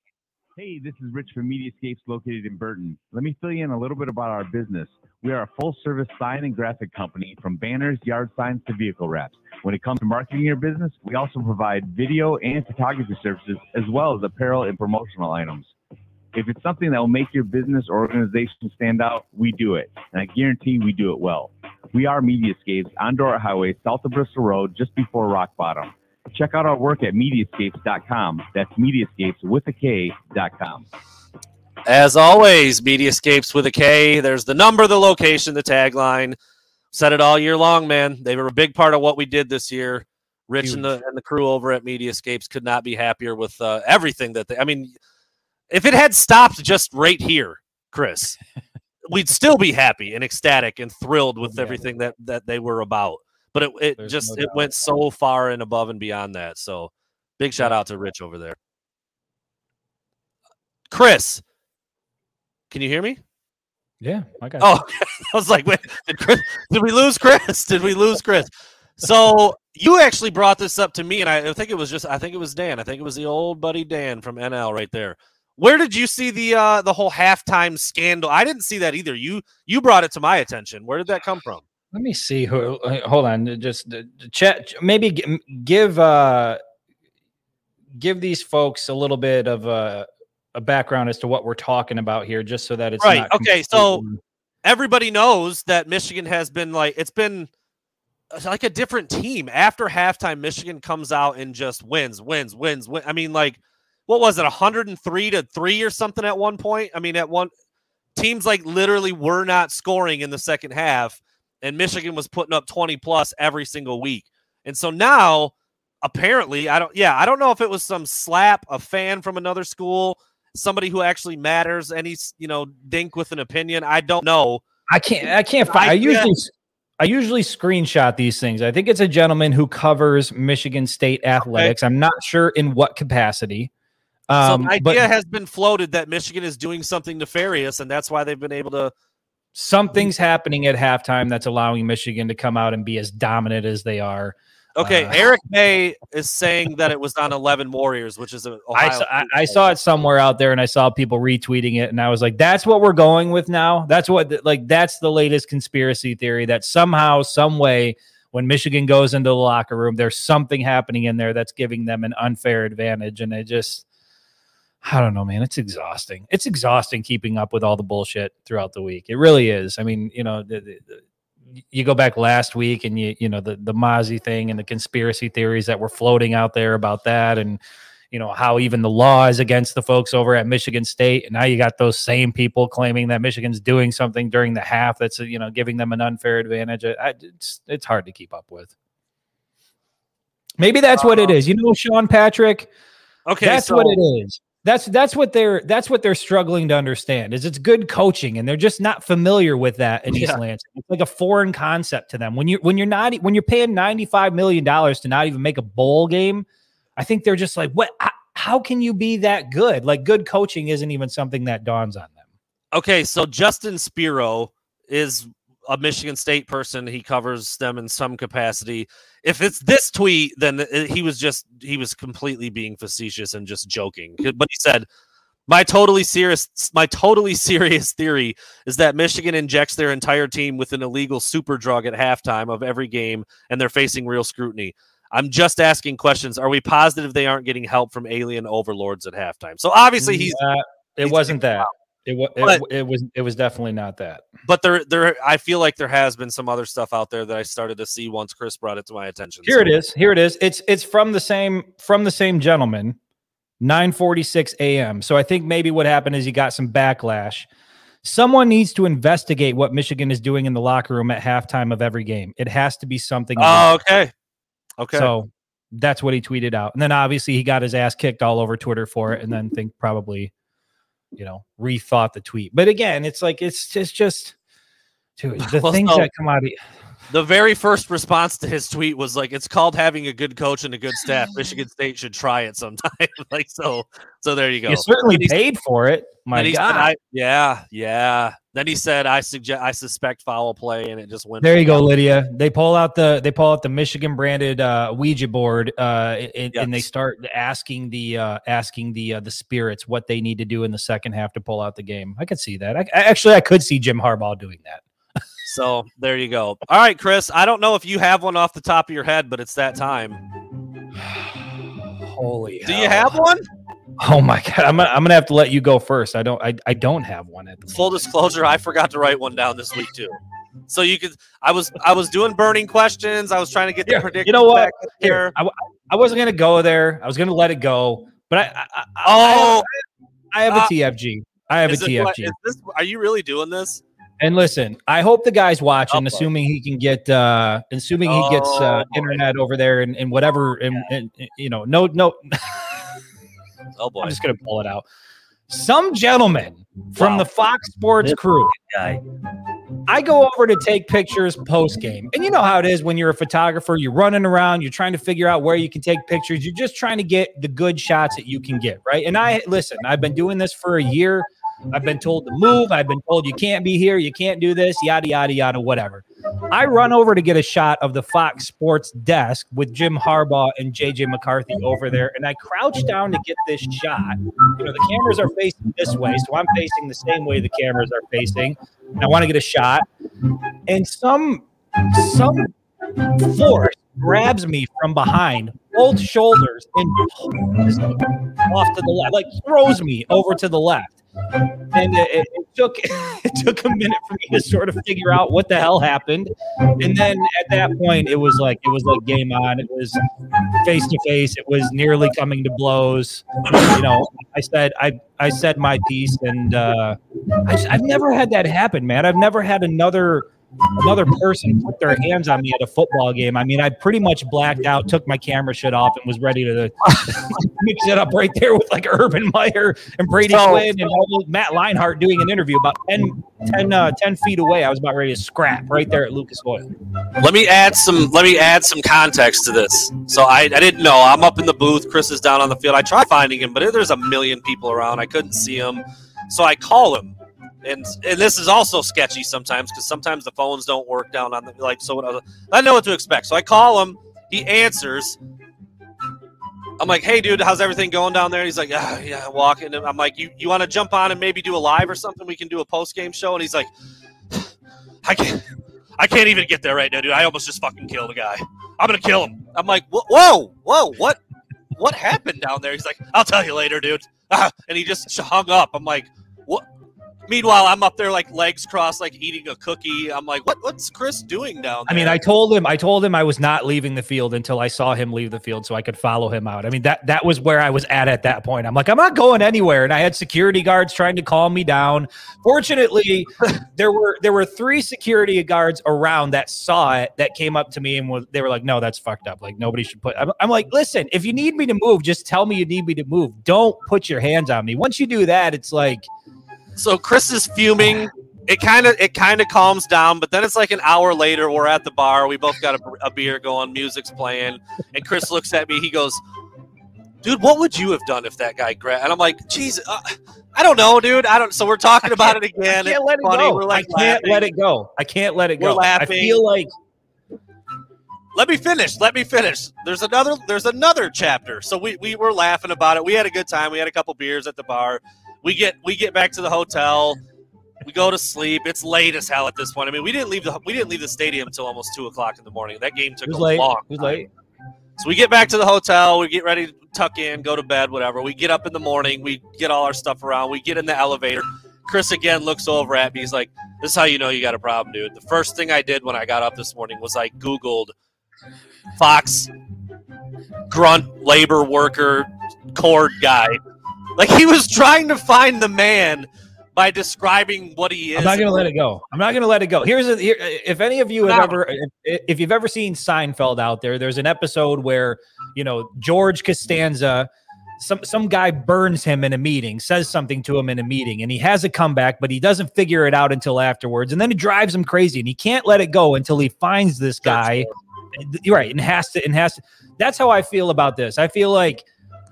Hey, this is Rich from Mediaskapes located in Burton. Let me fill you in a little bit about our business. We are a full service sign and graphic company from banners, yard signs to vehicle wraps. When it comes to marketing your business, we also provide video and photography services as well as apparel and promotional items. If it's something that will make your business or organization stand out, we do it. And I guarantee we do it well. We are Mediaskapes on Dort Highway, south of Bristol Road, just before Rock Bottom. Check out our work at mediaskapes.com. That's mediaskapes with a K.com. As always, Mediaskapes with a K. There's the number, the location, the tagline. Said it all year long, man. They were a big part of what we did this year. Rich and the, and the crew over at Mediaskapes could not be happier with uh, everything that they. I mean, if it had stopped just right here, Chris, we'd still be happy and ecstatic and thrilled with yeah. everything that that they were about. But it, it There's just no it went so far and above and beyond that. So big shout out to Rich over there. Chris, can you hear me? Yeah, I got. Oh, I was like, wait, did, Chris, did we lose Chris? Did we lose Chris? So you actually brought this up to me, and I think it was just I think it was Dan. I think it was the old buddy Dan from NL right there. Where did you see the uh, the whole halftime scandal? I didn't see that either. You you brought it to my attention. Where did that come from? Let me see. Who, hold on. Just chat. Maybe give uh, give these folks a little bit of a, a background as to what we're talking about here, just so that it's right. okay, so everybody knows that Michigan has been like it's been uh, like a different team after halftime. Michigan comes out and just wins, wins, wins, wins. I mean, like what was it, 103 to three or something at one point? I mean, at one teams like literally were not scoring in the second half, and Michigan was putting up 20 plus every single week. And so now, apparently, I don't, yeah, I don't know if it was some slap, a fan from another school, somebody who actually matters, any, you know, dink with an opinion. I don't know. I can't, I can't find, I, I usually, I usually screenshot these things. I think it's a gentleman who covers Michigan State athletics. Okay. I'm not sure in what capacity. Um, so idea but, has been floated that Michigan is doing something nefarious, and that's why they've been able to. Something's happening at halftime that's allowing Michigan to come out and be as dominant as they are. Okay, uh, Eric May is saying that it was on Eleven Warriors, which is a. I saw, I, I saw it somewhere out there, and I saw people retweeting it, and I was like, "That's what we're going with now. That's what like that's the latest conspiracy theory that somehow, some way." when Michigan goes into the locker room, there's something happening in there that's giving them an unfair advantage. And it just, I don't know, man. It's exhausting. It's exhausting keeping up with all the bullshit throughout the week. It really is. I mean, you know, the, the, the, you go back last week and you, you know, the the Mazi thing and the conspiracy theories that were floating out there about that, and you know how even the law is against the folks over at Michigan State, and now you got those same people claiming that Michigan's doing something during the half that's you know giving them an unfair advantage. I, it's it's hard to keep up with. Maybe that's uh, what it uh-huh. You know, Sean Patrick. Okay, that's so- what it is that's that's what they're that's what they're struggling to understand is it's good coaching and they're just not familiar with that in East Lansing. It's like a foreign concept to them. When you when you're not when you're paying 95 million dollars to not even make a bowl game, I think they're just like, "What how can you be that good?" Like good coaching isn't even something that dawns on them. Okay, so Justin Spiro is a Michigan State person. He covers them in some capacity. If it's this tweet, then he was just he was completely being facetious and just joking. But he said, "My totally serious my totally serious theory is that Michigan injects their entire team with an illegal super drug at halftime of every game and they're facing real scrutiny." I'm just asking questions. Are we positive they aren't getting help from alien overlords at halftime? So obviously he's Uh, it he's wasn't that. It, wa- But- it, it was it was definitely not that. but there there I feel like there has been some other stuff out there that I started to see once Chris brought it to my attention. Here it So- is. Here it is. It's it's from the same from the same gentleman. 9:46 a.m. So I think maybe what happened is he got some backlash. Someone needs to investigate what Michigan is doing in the locker room at halftime of every game. It has to be something. Oh, okay. Okay. So that's what he tweeted out. And then obviously he got his ass kicked all over Twitter for it and then think probably, you know, rethought the tweet. But again, it's like it's just just dude, the Well, things so- that come out of the very first response to his tweet was like, "It's called having a good coach and a good staff. Michigan State should try it sometime." like so. So there you go. you certainly paid for it. My God. said, I, "Yeah, yeah." Then he said, "I suggest, I suspect foul play," and it just went. There you go, Lydia. They pull out the they pull out the Michigan branded uh, Ouija board, uh, and, and they start asking the uh, asking the uh, the spirits what they need to do in the second half to pull out the game. I could see that. I, I- actually I could see Jim Harbaugh doing that. So there you go. All right, Chris. I don't know if you have one off the top of your head, but it's that time. Holy, Do you have one? Oh my god, I'm gonna, I'm gonna have to let you go first. I don't I, I don't have one at the full disclosure i forgot to write one down this week too so you could i was i was doing burning questions i was trying to get the Here, predictions you know what? Here, I, I, wasn't gonna go there. I was gonna let it go, but I I, I, oh I, I have a uh, TFG. I have a it- TFG. is this, are you really doing this And listen, I hope the guy's watching, Oh, assuming he can get, uh assuming he gets Oh, uh, boy. internet over there and, and whatever, and, and you know, no, no. oh boy I'm just gonna pull it out. Some gentleman from Wow. the Fox Sports This crew. guy I go over to take pictures post game, and you know how it is when you're a photographer. You're running around, you're trying to figure out where you can take pictures. You're just trying to get the good shots that you can get, right? And I listen. I've been doing this for a year. I've been told to move. I've been told you can't be here. You can't do this. Yada yada yada. Whatever. I run over to get a shot of the Fox Sports desk with Jim Harbaugh and JJ McCarthy over there, and I crouch down to get this shot. You know, the cameras are facing this way, so I'm facing the same way the cameras are facing. I want to get a shot, and some some force grabs me from behind, both shoulders, and off to the left, like throws me over to the left. And it, it, took it took a minute for me to sort of figure out what the hell happened. And then at that point, it was like it was like game on. It was face to face. It was nearly coming to blows. You know, I said I I said my piece, and uh, I just, I've never had that happen, man. I've never had another another person put their hands on me at a football game. I mean, I pretty much blacked out, took my camera shit off, and was ready to mix it up right there with like Urban Meyer and Brady So- Quinn and all Matt Leinart doing an interview about 10, 10, uh, 10 feet away. I was about ready to scrap right there at Lucas Oil. let me add some let me add some context to this. So I, I didn't know. I'm up in the booth. Chris is down on the field. I tried finding him but there's a million people around. I couldn't see him. So i call him and and this is also sketchy sometimes because sometimes the phones don't work down on the like so what, i know what to expect so i call him he answers i'm like hey dude how's everything going down there he's like ah, yeah walking and i'm like you, you want to jump on and maybe do a live or something we can do a post-game show and he's like i can't I can't even get there right now, dude. I almost just fucking killed a guy. I'm gonna kill him. I'm like, whoa, whoa, what, what happened down there? He's like, I'll tell you later, dude. Ah, and he just hung up. I'm like, what? Meanwhile, I'm up there like legs crossed, like eating a cookie. I'm like, what? What's Chris doing down I mean, I told him, I told him I was not leaving the field until I saw him leave the field, so I could follow him out. I mean, that that was where I was at at that point. I'm like, I'm not going anywhere, and I had security guards trying to calm me down. Fortunately, there were there were three security guards around that saw it that came up to me and was they were like, no, that's fucked up. Like nobody should put. I'm, I'm like, listen, if you need me to move, just tell me you need me to move. Don't put your hands on me. Once you do that, it's like. So Chris is fuming. It kind of it kind of calms down, but then it's like an hour later. We're at the bar. We both got a, a beer going. Music's playing, and Chris looks at me. He goes, dude, what would you have done if that guy grabbed? And I'm like, geez, uh, I don't know, dude. I don't. So we're talking about it I again. can't It's let it funny. go. We're like I can't laughing. let it go. I can't let it go. We're go. I feel like let me finish. Let me finish. There's another. There's another chapter. So we we were laughing about it. We had a good time. We had a couple beers at the bar. We get we get back to the hotel. We go to sleep. It's late as hell at this point. I mean, we didn't leave the we didn't leave the stadium until almost two o'clock in the morning. That game took it was a late. long. It was time. late. So we get back to the hotel. We get ready to tuck in, go to bed, whatever. We get up in the morning. We get all our stuff around. We get in the elevator. Chris again looks over at me. He's like, "This is how you know you got a problem, dude." The first thing I did when I got up this morning was I Googled Fox grunt labor worker cord guy. Like he was trying to find the man by describing what he is. I'm not going to let it go. I'm not going to let it go. Here's a, here, if any of you have ever, if, if you've ever seen Seinfeld out there, there's an episode where you know George Costanza, some some guy burns him in a meeting, says something to him in a meeting, and he has a comeback, but he doesn't figure it out until afterwards, and then it drives him crazy, and he can't let it go until he finds this guy. You're right, and has to, and has to. That's how I feel about this. I feel like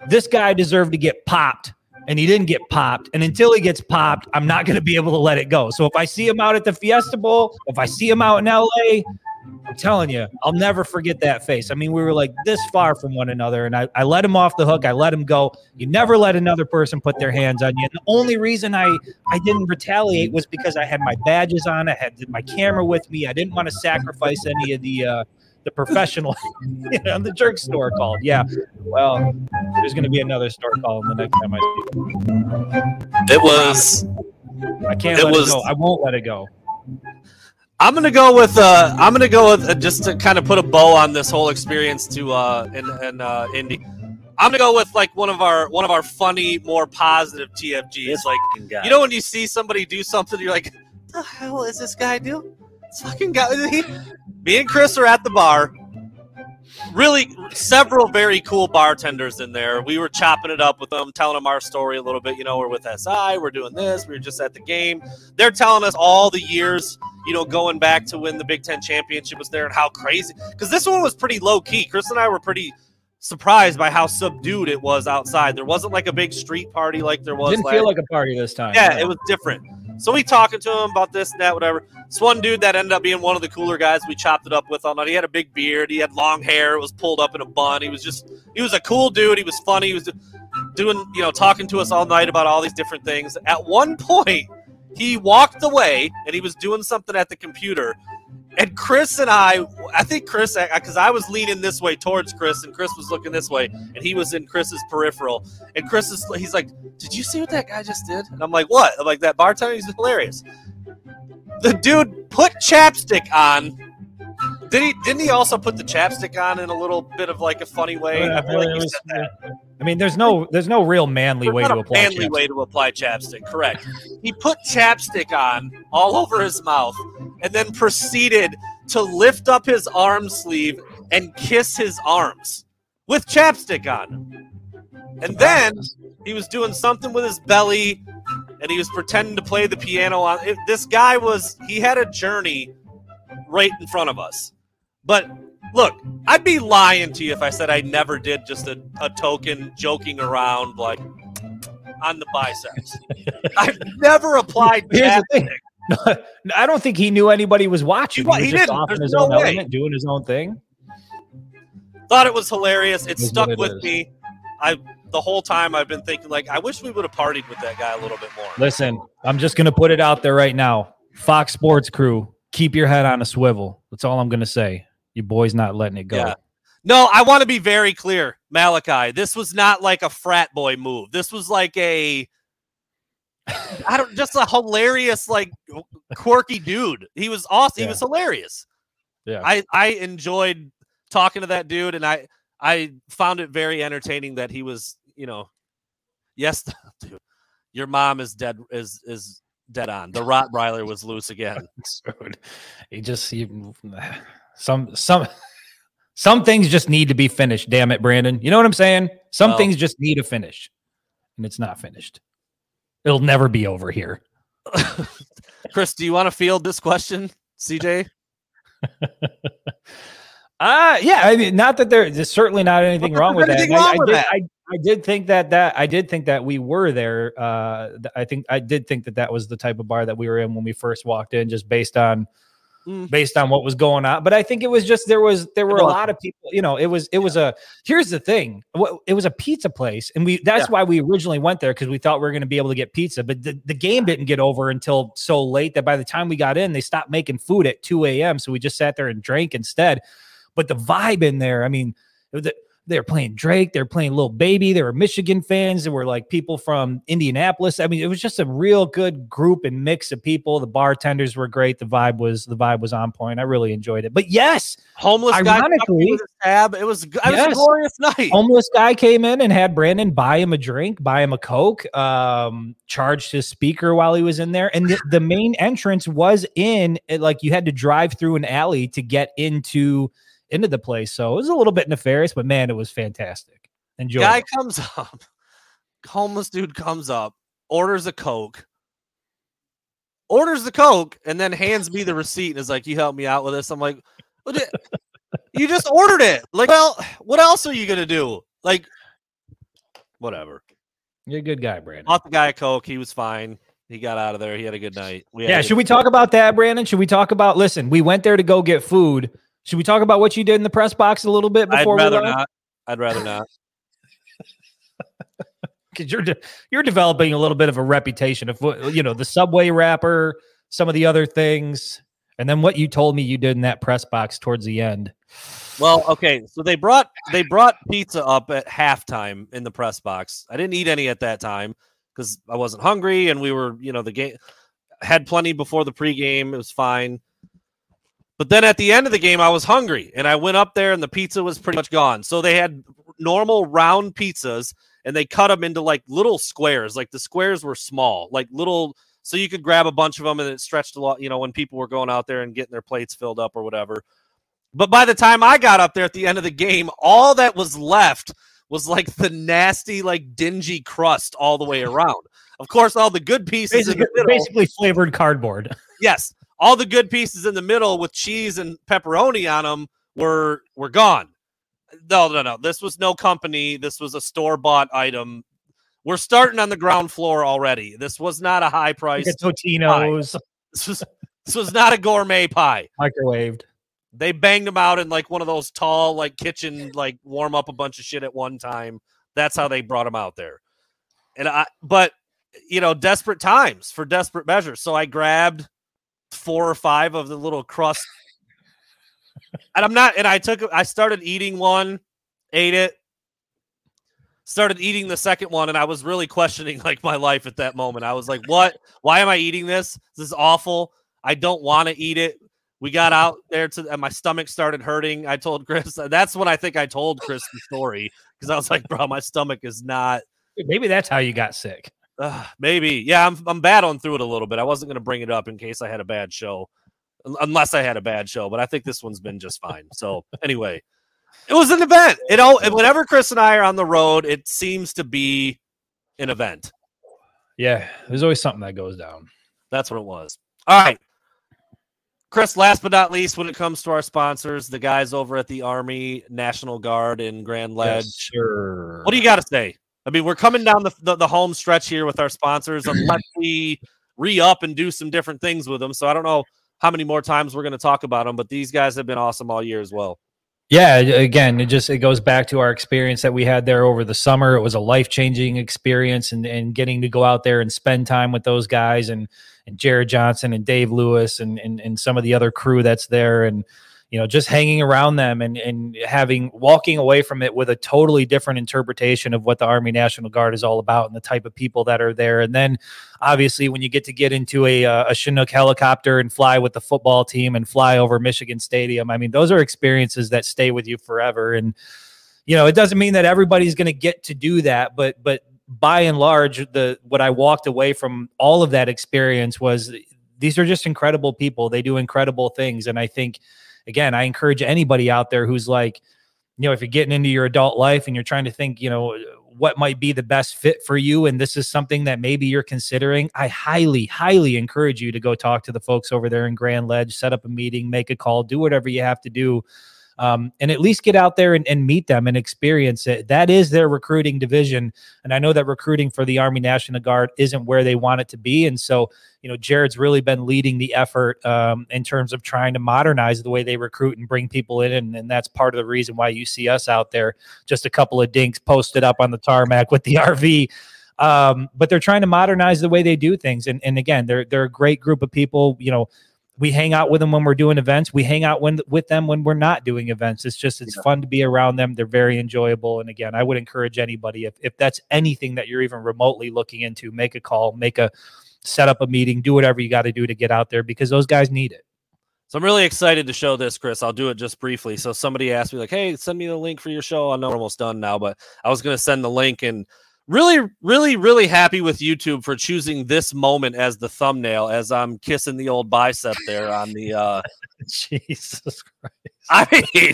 this guy deserved to get popped and he didn't get popped. And until he gets popped, I'm not going to be able to let it go. So if I see him out at the Fiesta Bowl, if I see him out in LA, I'm telling you, I'll never forget that face. I mean, we were like this far from one another, and I, I let him off the hook. I let him go. You never let another person put their hands on you. And the only reason I I didn't retaliate was because I had my badges on. I had my camera with me. I didn't want to sacrifice any of the uh, the professional. you know, the jerk store called. Yeah. Well, there's going to be another store calling the next time I speak. It was. I can't It let was- it go. I won't let it go. I'm gonna go with uh, I'm gonna go with uh, just to kind of put a bow on this whole experience to uh, in, in uh, Indy. I'm gonna go with like one of our one of our funny, more positive TFGs. Like you know when you see somebody do something, you're like, What "The hell is this guy doing?" This fucking guy. He, me and Chris are at the bar. Really, several very cool bartenders in there. We were chopping it up with them, telling them our story a little bit. You know, we're with SI, we're doing this, we were just at the game. They're telling us all the years, you know, going back to when the Big Ten championship was there and how crazy. Because this one was pretty low key. Chris and I were pretty surprised by how subdued it was outside. There wasn't like a big street party like there was. Didn't last feel like a party this time. yeah, it was different. So we talking to him about this and that, whatever. This one dude that ended up being one of the cooler guys we chopped it up with all night. He had a big beard. He had long hair. It was pulled up in a bun. He was just, he was a cool dude. He was funny. He was doing, you know, talking to us all night about all these different things. At one point, he walked away and he was doing something at the computer. And Chris and I, I think Chris, because I was leaning this way towards Chris, and Chris was looking this way, and he was in Chris's peripheral. And Chris is, he's like, "Did you see what that guy just did?" And I'm like, "What?" I'm like, "That bartender, he's hilarious." The dude put chapstick on. Did he? Didn't he also put the chapstick on in a little bit of like a funny way? I feel like was- said that. I mean, there's no there's no real manly way to apply. manly chapstick. way to apply chapstick. Correct. he put chapstick on all over his mouth, and then proceeded to lift up his arm sleeve and kiss his arms with chapstick on. And then he was doing something with his belly, and he was pretending to play the piano on. It, this guy was he had a journey right in front of us, but. Look, I'd be lying to you if I said I never did just a, a token joking around like on the biceps. I've never applied Here's chapstick. I don't think he knew anybody was watching. He wa- He, was he just didn't. off in his no own way. element, doing his own thing. Thought it was hilarious. It stuck it with is. me. I the whole time I've been thinking like I wish we would have partied with that guy a little bit more. Listen, I'm just gonna put it out there right now. Fox Sports Crew, keep your head on a swivel. That's all I'm gonna say. Your boy's not letting it go. Yeah. No, I want to be very clear, Malachi. This was not like a frat boy move. This was like a I don't just a hilarious, like quirky dude. He was awesome. Yeah. He was hilarious. Yeah. I I enjoyed talking to that dude, and I I found it very entertaining that he was, you know, yes, dude, your mom is dead is is dead on. The Rottweiler was loose again. He just he, some some some things just need to be finished. Damn it, Brandon. You know what I'm saying? Some Well- things just need a finish, and it's not finished. It'll never be over here. Chris, do you want to field this question, CJ? Uh yeah, I mean, not that there, there's certainly not anything wrong with there's that. anything And I, wrong I with did, that. I, I did think that that I did think that we were there. Uh, I think I did think that that was the type of bar that we were in when we first walked in, just based on Mm. based on what was going on. But I think it was just there was there were a lot of people. You know, it was it was a. Here's the thing. It was a pizza place, and we that's Yeah. why we originally went there because we thought we were going to be able to get pizza. But the, the game didn't get over until so late that by the time we got in, they stopped making food at 2 a.m. So we just sat there and drank instead. But the vibe in there, I mean, it was- they were playing Drake, they were playing Lil Baby, there were Michigan fans, there were like people from Indianapolis. I mean, it was just a real good group and mix of people. The bartenders were great. The vibe was the vibe was on point. I really enjoyed it. But yes, Homeless guy Ironically- tab. It was, it was a glorious night. homeless guy came in and had Brandon buy him a drink, buy him a Coke, um, charged his speaker while he was in there. And the, the main entrance was in like you had to drive through an alley to get into into the place. So it was a little bit nefarious, but man, it was fantastic. Enjoy. Guy comes up, homeless dude comes up, orders a Coke, orders the Coke, and then hands me the receipt and is like, You help me out with this. I'm like, "What the- You just ordered it. Like, well, what else are you going to do? Like, whatever. You're a good guy, Brandon. Bought the guy a Coke. He was fine. He got out of there. He had a good night. Yeah, should we talk about that, Brandon? Should we talk about listen, we went there to go get food. Should we talk about what you did in the press box a little bit before? I'd rather we not. I'd rather not. because you're de- you're developing a little bit of a reputation of what you know the subway wrapper, some of the other things, and then what you told me you did in that press box towards the end. Well, okay, so they brought they brought pizza up at halftime in the press box. I didn't eat any at that time because I wasn't hungry, and we were, you know, the game had plenty before the pregame. It was fine. But then at the end of the game, I was hungry, and I went up there, and the pizza was pretty much gone. So they had normal round pizzas, and they cut them into like little squares. Like the squares were small, like little, so you could grab a bunch of them, and it stretched a lot. You know, when people were going out there and getting their plates filled up or whatever. But by the time I got up there at the end of the game, all that was left was like the nasty, like dingy crust all the way around. Of course, all the good pieces Basically, basically flavored cardboard. Yes, all the good pieces in the middle with cheese and pepperoni on them were were gone. No, no, no. This was no company. This was a store bought item. We're starting on the ground floor already. This was not a high price. Totino's This was this was not a gourmet pie. microwaved. They banged them out in like one of those tall, like kitchen, like warm up a bunch of shit at one time. That's how they brought them out there. And I, but you know, desperate times for desperate measures. So I grabbed four or five of the little crust, and I'm not. And I took, I started eating one, ate it, started eating the second one, and I was really questioning like my life at that moment. I was like, "What? Why am I eating this? This is awful. I don't want to eat it." we got out there to and my stomach started hurting. I told Chris that's when I think I told Chris the story because I was like, bro, my stomach is not Maybe that's how you got sick. Uh, maybe. Yeah, I'm I'm battling through it a little bit. I wasn't gonna bring it up in case I had a bad show. Unless I had a bad show, but I think this one's been just fine. So anyway, it was an event. It all whenever Chris and I are on the road, it seems to be an event. Yeah, there's always something that goes down. That's what it was. All right. Chris, last but not least, when it comes to our sponsors, the guys over at the Army National Guard in Grand Ledge. sure. What do you got to say? I mean, we're coming down the, the, the home stretch here with our sponsors, unless we re up and do some different things with them. So I don't know how many more times we're going to talk about them, but these guys have been awesome all year as well. Yeah, again, it just it goes back to our experience that we had there over the summer. It was a life changing experience, and and getting to go out there and spend time with those guys and and Jared Johnson and Dave Lewis and and and some of the other crew that's there, and you know just hanging around them and and having walking away from it with a totally different interpretation of what the Army National Guard is all about and the type of people that are there, and then obviously when you get to get into a uh, a Chinook helicopter and fly with the football team and fly over Michigan Stadium, I mean those are experiences that stay with you forever. And you know it doesn't mean that everybody's going to get to do that, but but by and large, the what I walked away from all of that experience was these are just incredible people. They do incredible things, and I think again, I encourage anybody out there who's like, you know, if you're getting into your adult life and you're trying to think, you know, what might be the best fit for you, and this is something that maybe you're considering, I highly, highly encourage you to go talk to the folks over there in Grand Ledge, set up a meeting, make a call, do whatever you have to do. Um, and at least get out there and, and meet them and experience it. That is their recruiting division. And I know that recruiting for the Army National Guard isn't where they want it to be. And so, you know, Jared's really been leading the effort um, in terms of trying to modernize the way they recruit and bring people in. And, and that's part of the reason why you see us out there, just a couple of dinks posted up on the tarmac with the RV. Um, but they're trying to modernize the way they do things. And, and again, they're, they're a great group of people, you know, we hang out with them when we're doing events. We hang out when with them when we're not doing events. It's just it's yeah. fun to be around them. They're very enjoyable. And again, I would encourage anybody if if that's anything that you're even remotely looking into, make a call, make a set up a meeting, do whatever you got to do to get out there because those guys need it. So I'm really excited to show this, Chris. I'll do it just briefly. So somebody asked me like, "Hey, send me the link for your show." I know we're almost done now, but I was going to send the link and really, really, really happy with YouTube for choosing this moment as the thumbnail as I'm kissing the old bicep there on the uh Jesus Christ. I mean,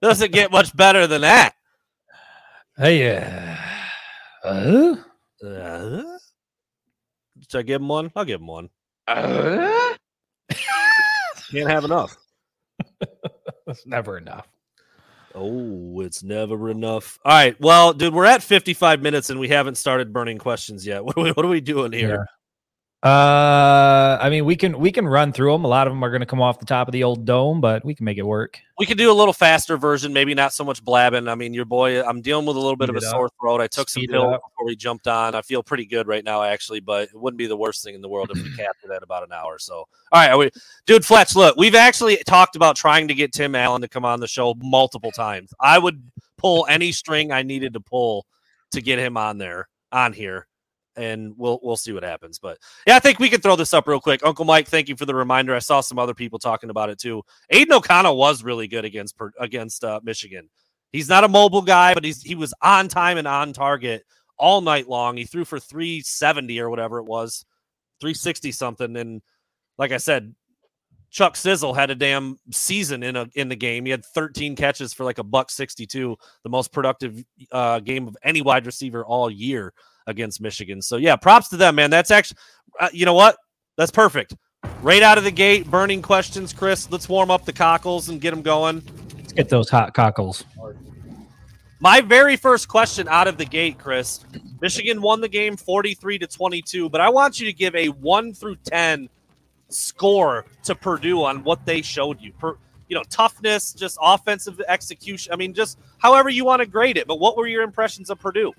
doesn't get much better than that. Hey, uh, uh, uh, should I give him one? I'll give him one. Uh? Can't have enough. it's never enough. Oh, it's never enough. All right. Well, dude, we're at 55 minutes and we haven't started burning questions yet. What are we, what are we doing here? Uh, I mean, we can we can run through them. A lot of them are going to come off the top of the old dome, but we can make it work. We could do a little faster version, maybe not so much blabbing. I mean, your boy, I'm dealing with a little bit of a sore throat. I took Speed some pills before we jumped on. I feel pretty good right now, actually, but it wouldn't be the worst thing in the world if we capped it at about an hour. So, all right, we, dude, Fletch, look, we've actually talked about trying to get Tim Allen to come on the show multiple times. I would pull any string I needed to pull to get him on there on here and we'll we'll see what happens. But yeah, I think we can throw this up real quick. Uncle Mike, thank you for the reminder. I saw some other people talking about it too. Aidan O'Connell was really good against against uh, Michigan. He's not a mobile guy, but he's he was on time and on target all night long. He threw for 370 or whatever it was, 360 something. And like I said, Chuck Sizzle had a damn season in a in the game. He had 13 catches for like a buck 62, the most productive uh, game of any wide receiver all year against Michigan. So yeah, props to them, man. That's actually, uh, you know what? That's perfect. Right out of the gate, burning questions, Chris. Let's warm up the cockles and get them going. Let's get those hot cockles. My very first question out of the gate, Chris. Michigan won the game 43 to 22, but I want you to give a 1 through 10 score to Purdue on what they showed you. Per, you know, toughness, just offensive execution. I mean, just however you want to grade it. But what were your impressions of Purdue?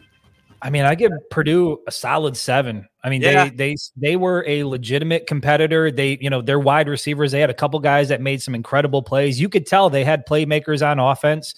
I mean, I give Purdue a solid seven. I mean, yeah. they they they were a legitimate competitor. They, you know, their wide receivers, they had a couple guys that made some incredible plays. You could tell they had playmakers on offense.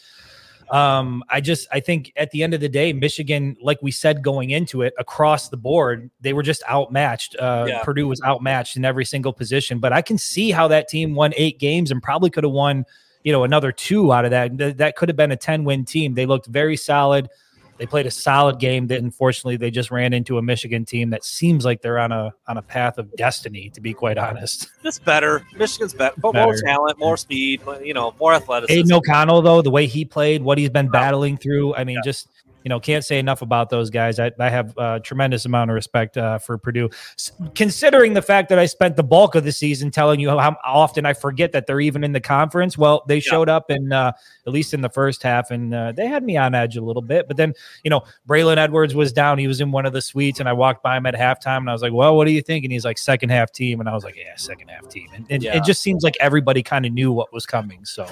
Um, I just I think at the end of the day, Michigan, like we said going into it, across the board, they were just outmatched. Uh, yeah. Purdue was outmatched in every single position. But I can see how that team won eight games and probably could have won, you know, another two out of that. That could have been a 10 win team. They looked very solid. They played a solid game. That unfortunately they just ran into a Michigan team that seems like they're on a on a path of destiny. To be quite honest, it's better. Michigan's better, but better. more talent, more speed. You know, more athleticism. Aidan O'Connell, though, the way he played, what he's been battling through. I mean, yeah. just you know, can't say enough about those guys. I, I have a tremendous amount of respect uh, for Purdue, S- considering the fact that I spent the bulk of the season telling you how often I forget that they're even in the conference. Well, they showed up in uh, at least in the first half, and uh, they had me on edge a little bit. But then, you know, Braylon Edwards was down. He was in one of the suites, and I walked by him at halftime, and I was like, "Well, what do you think?" And he's like, second half team," and I was like, "Yeah, second half team." And, and yeah. it just seems like everybody kind of knew what was coming. So,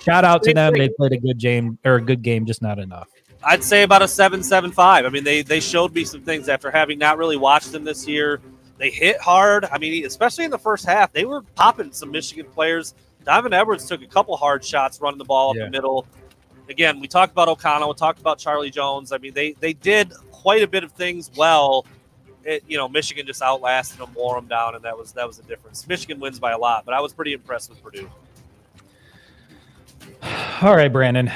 shout out to them. They played a good game or a good game, just not enough. I'd say about a seven seven five. I mean, they they showed me some things after having not really watched them this year. They hit hard. I mean, especially in the first half, they were popping some Michigan players. Donovan Edwards took a couple hard shots running the ball up yeah. the middle. Again, we talked about O'Connell. We talked about Charlie Jones. I mean, they they did quite a bit of things well. It, you know, Michigan just outlasted them, wore them down, and that was that was the difference. Michigan wins by a lot, but I was pretty impressed with Purdue. All right, Brandon.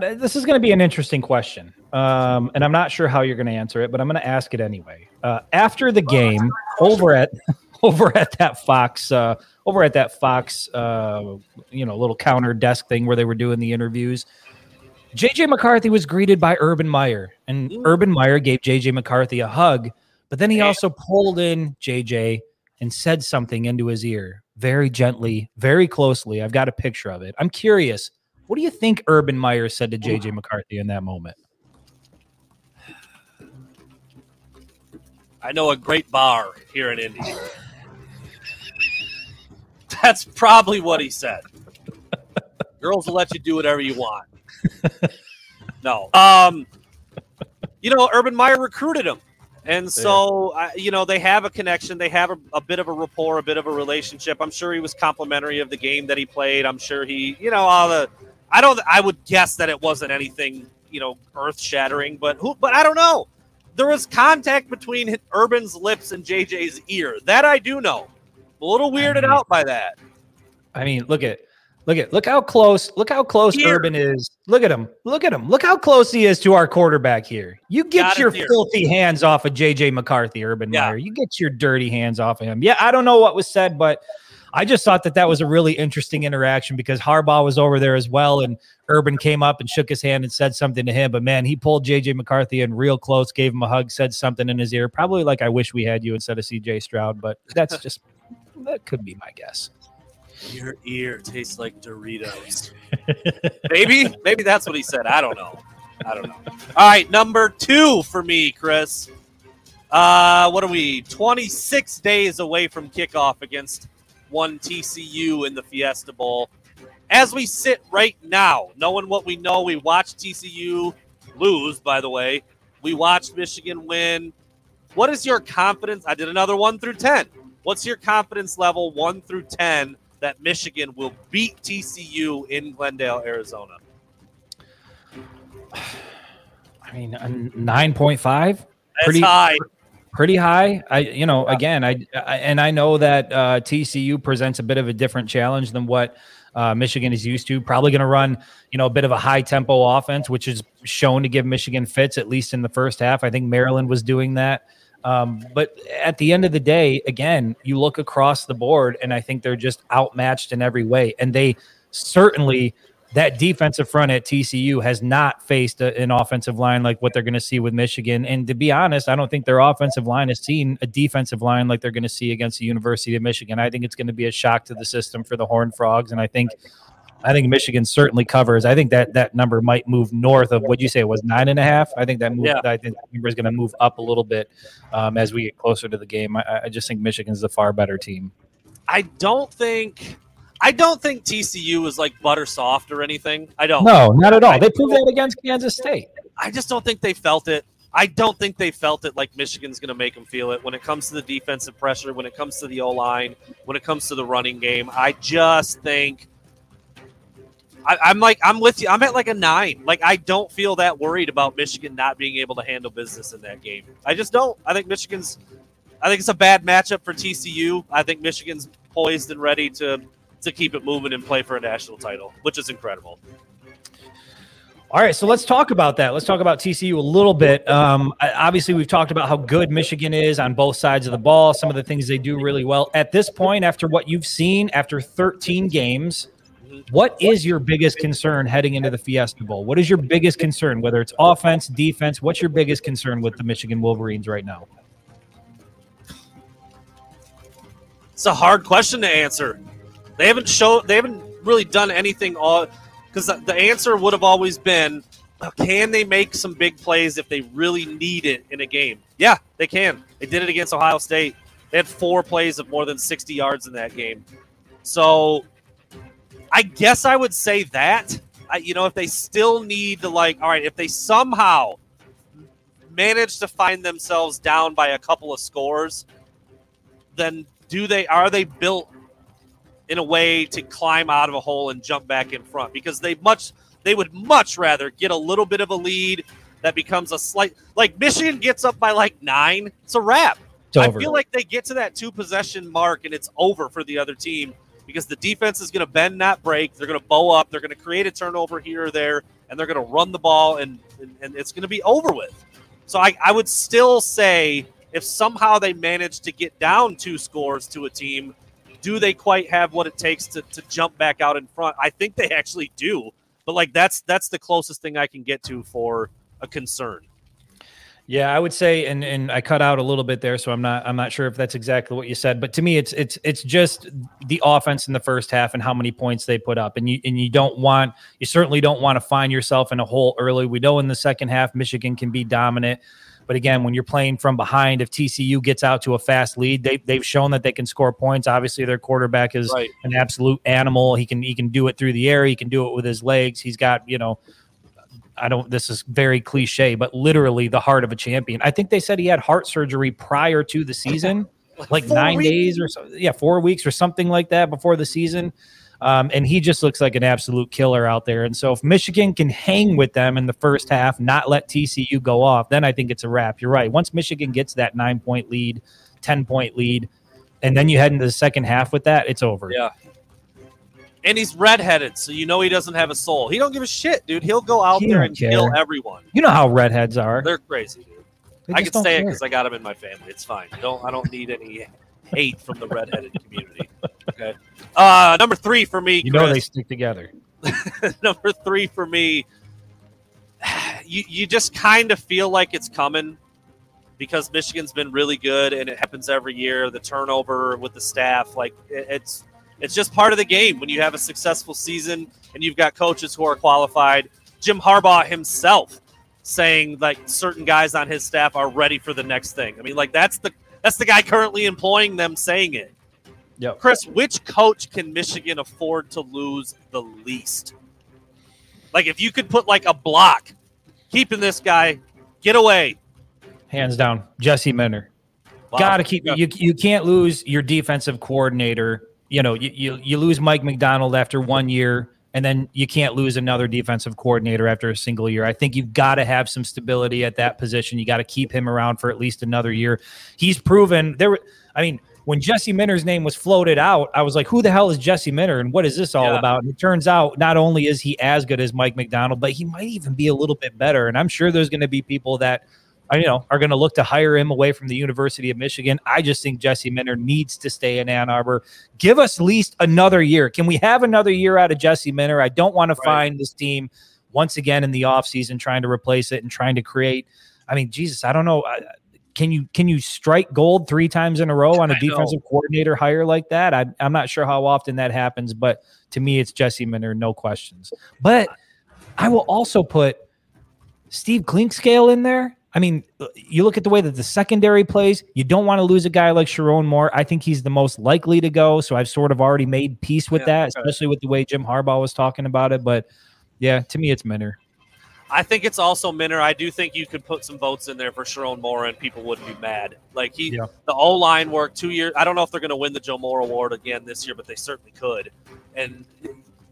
this is going to be an interesting question, um, and I'm not sure how you're going to answer it, but I'm going to ask it anyway. Uh, after the game, over at over at that Fox, uh, over at that Fox, uh, you know, little counter desk thing where they were doing the interviews, JJ McCarthy was greeted by Urban Meyer, and Ooh. Urban Meyer gave JJ McCarthy a hug, but then he also pulled in JJ and said something into his ear very gently, very closely. I've got a picture of it. I'm curious What do you think Urban Meyer said to JJ McCarthy in that moment? I know a great bar here in Indy. That's probably what he said. Girls will let you do whatever you want. No. Um, you know, Urban Meyer recruited him. And so, uh, you know, they have a connection. They have a, a bit of a rapport, a bit of a relationship. I'm sure he was complimentary of the game that he played. I'm sure he, you know, all the. I don't. I would guess that it wasn't anything, you know, earth shattering. But who? But I don't know. There was contact between Urban's lips and JJ's ear. That I do know. I'm a little weirded out by that. I mean, look at look at look how close look how close Here. Urban is. Look at him. Look at him. Look how close he is to our quarterback here. You get Got your filthy hands off of JJ McCarthy, Urban Yeah. Meyer. You get your dirty hands off of him. Yeah, I don't know what was said, but I just thought that that was a really interesting interaction because Harbaugh was over there as well, and Urban came up and shook his hand and said something to him. But man, he pulled JJ McCarthy in real close, gave him a hug, said something in his ear. Probably like, "I wish we had you instead of CJ Stroud," but that's just that could be my guess. Your ear tastes like Doritos. maybe, maybe that's what he said. I don't know. I don't know. All right, number two for me, Chris. Uh, what are we? 26 days away from kickoff against one TCU in the Fiesta Bowl. As we sit right now, knowing what we know, we watched TCU lose, by the way. We watched Michigan win. What is your confidence? I did another one through 10. What's your confidence level one through 10 that Michigan will beat TCU in Glendale, Arizona? I mean, nine point five. That's Pretty- high. Pretty high. I, you know, again, I, I and I know that uh, TCU presents a bit of a different challenge than what uh, Michigan is used to. Probably going to run, you know, a bit of a high tempo offense, which is shown to give Michigan fits at least in the first half. I think Maryland was doing that. Um, but at the end of the day, again, you look across the board, and I think they're just outmatched in every way. And they certainly that defensive front at TCU has not faced a, an offensive line like what they're going to see with Michigan. And to be honest, I don't think their offensive line has seen a defensive line like they're going to see against the University of Michigan. I think it's going to be a shock to the system for the Horned Frogs, and I think. I think Michigan certainly covers. I think that that number might move north of what you say it was nine and a half. I think that move. Yeah. I think that number is going to move up a little bit um, as we get closer to the game. I, I just think Michigan's the far better team. I don't think I don't think TCU is like butter soft or anything. I don't. No, not at all. They proved that against Kansas State. I just don't think they felt it. I don't think they felt it like Michigan's going to make them feel it when it comes to the defensive pressure, when it comes to the O line, when it comes to the running game. I just think I, I'm like I'm with you. I'm at like a nine. Like I don't feel that worried about Michigan not being able to handle business in that game. I just don't. I think Michigan's. I think it's a bad matchup for TCU. I think Michigan's poised and ready to to keep it moving and play for a national title, which is incredible. All right, so let's talk about that. Let's talk about TCU a little bit. Um, obviously, we've talked about how good Michigan is on both sides of the ball, some of the things they do really well. At this point, after what you've seen after 13 games, what is your biggest concern heading into the Fiesta Bowl? What is your biggest concern, whether it's offense, defense? What's your biggest concern with the Michigan Wolverines right now? It's a hard question to answer. They haven't showed. They haven't really done anything. All because the, answer would have always been, can they make some big plays if they really need it in a game? Yeah, they can. They did it against Ohio State. They had four plays of more than sixty yards in that game. So, I guess I would say that. I, you know, if they still need to like, all right, if they somehow manage to find themselves down by a couple of scores, then do they are they built in a way to climb out of a hole and jump back in front because they much they would much rather get a little bit of a lead that becomes a slight like Michigan gets up by like nine it's a wrap. It's I feel like they get to that two possession mark and it's over for the other team because the defense is going to bend not break they're going to bow up they're going to create a turnover here or there and they're going to run the ball and and, and it's going to be over with. So I, I would still say if somehow they manage to get down two scores to a team, do they quite have what it takes to, to jump back out in front? I think they actually do. But like that's that's the closest thing I can get to for a concern. Yeah, I would say, and and I cut out a little bit there, so I'm not I'm not sure if that's exactly what you said, but to me, it's it's it's just the offense in the first half and how many points they put up, and you and you don't want you certainly don't want to find yourself in a hole early. We know in the second half Michigan can be dominant, but again, when you're playing from behind, if TCU gets out to a fast lead, they they've shown that they can score points. Obviously, their quarterback is Right. an absolute animal. He can he can do it through the air. He can do it with his legs. He's got you know I don't, this is very cliche, but literally the heart of a champion. I think they said he had heart surgery prior to the season, like four nine weeks? days or so. Yeah, four weeks or something like that before the season. Um, and he just looks like an absolute killer out there. And so if Michigan can hang with them in the first half, not let TCU go off, then I think it's a wrap. You're right. Once Michigan gets that nine point lead, 10 point lead, and then you head into the second half with that, it's over. Yeah. And he's redheaded, so you know he doesn't have a soul. He don't give a shit, dude. He'll go out He there and kill everyone. You know how redheads are. They're crazy, dude. They I can say it because I got him in my family. It's fine. Don't I don't need any hate from the redheaded community. Okay. Uh, number three for me. You know they stick together. number three for me. You you just kind of feel like it's coming because Michigan's been really good and it happens every year. The turnover with the staff, like it- it's it's just part of the game when you have a successful season and you've got coaches who are qualified. Jim Harbaugh himself saying like certain guys on his staff are ready for the next thing. I mean, like that's the that's the guy currently employing them saying it. Yep. Chris, which coach can Michigan afford to lose the least? Like if you could put like a block, keeping this guy, get away. Hands down, Jesse Minter. Wow. Got to keep Yeah. you. You can't lose your defensive coordinator. You know, you, you you lose Mike Macdonald after one year, and then you can't lose another defensive coordinator after a single year. I think you've got to have some stability at that position. You got to keep him around for at least another year. He's proven there. I mean, when Jesse Minter's name was floated out, I was like, "Who the hell is Jesse Minter, and what is this all Yeah. about?" And it turns out, not only is he as good as Mike Macdonald, but he might even be a little bit better. And I'm sure there's going to be people that I you know are going to look to hire him away from the University of Michigan. I just think Jesse Minter needs to stay in Ann Arbor. Give us at least another year. Can we have another year out of Jesse Minter? I don't want to Right. find this team once again in the offseason trying to replace it and trying to create. I mean, Jesus, I don't know. I- Can you can you strike gold three times in a row on a I know. defensive coordinator hire like that? I, I'm not sure how often that happens, but to me, it's Jesse Minter, no questions. But I will also put Steve Clinkscale in there. I mean, uh, you look at the way that the secondary plays. You don't want to lose a guy like Sherrone Moore. I think he's the most likely to go. So I've sort of already made peace with Yeah, that, okay. especially with the way Jim Harbaugh was talking about it. But yeah, to me, it's Minter. I think it's also Minter. I do think you could put some votes in there for Sherrone Moore and people wouldn't be mad. Like he, Yeah. the O line work two years. I don't know if they're going to win the Joe Moore Award again this year, but they certainly could. And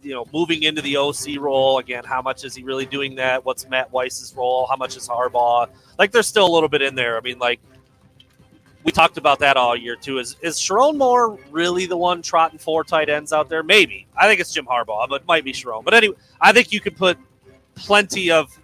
you know, moving into the OC role again, how much is he really doing that? What's Matt Weiss's role? How much is Harbaugh? Like, there's still a little bit in there. I mean, like we talked about that all year too. Is is Sherrone Moore really the one trotting four tight ends out there? Maybe. I think it's Jim Harbaugh, but it might be Sherrone. But anyway, I think you could put plenty of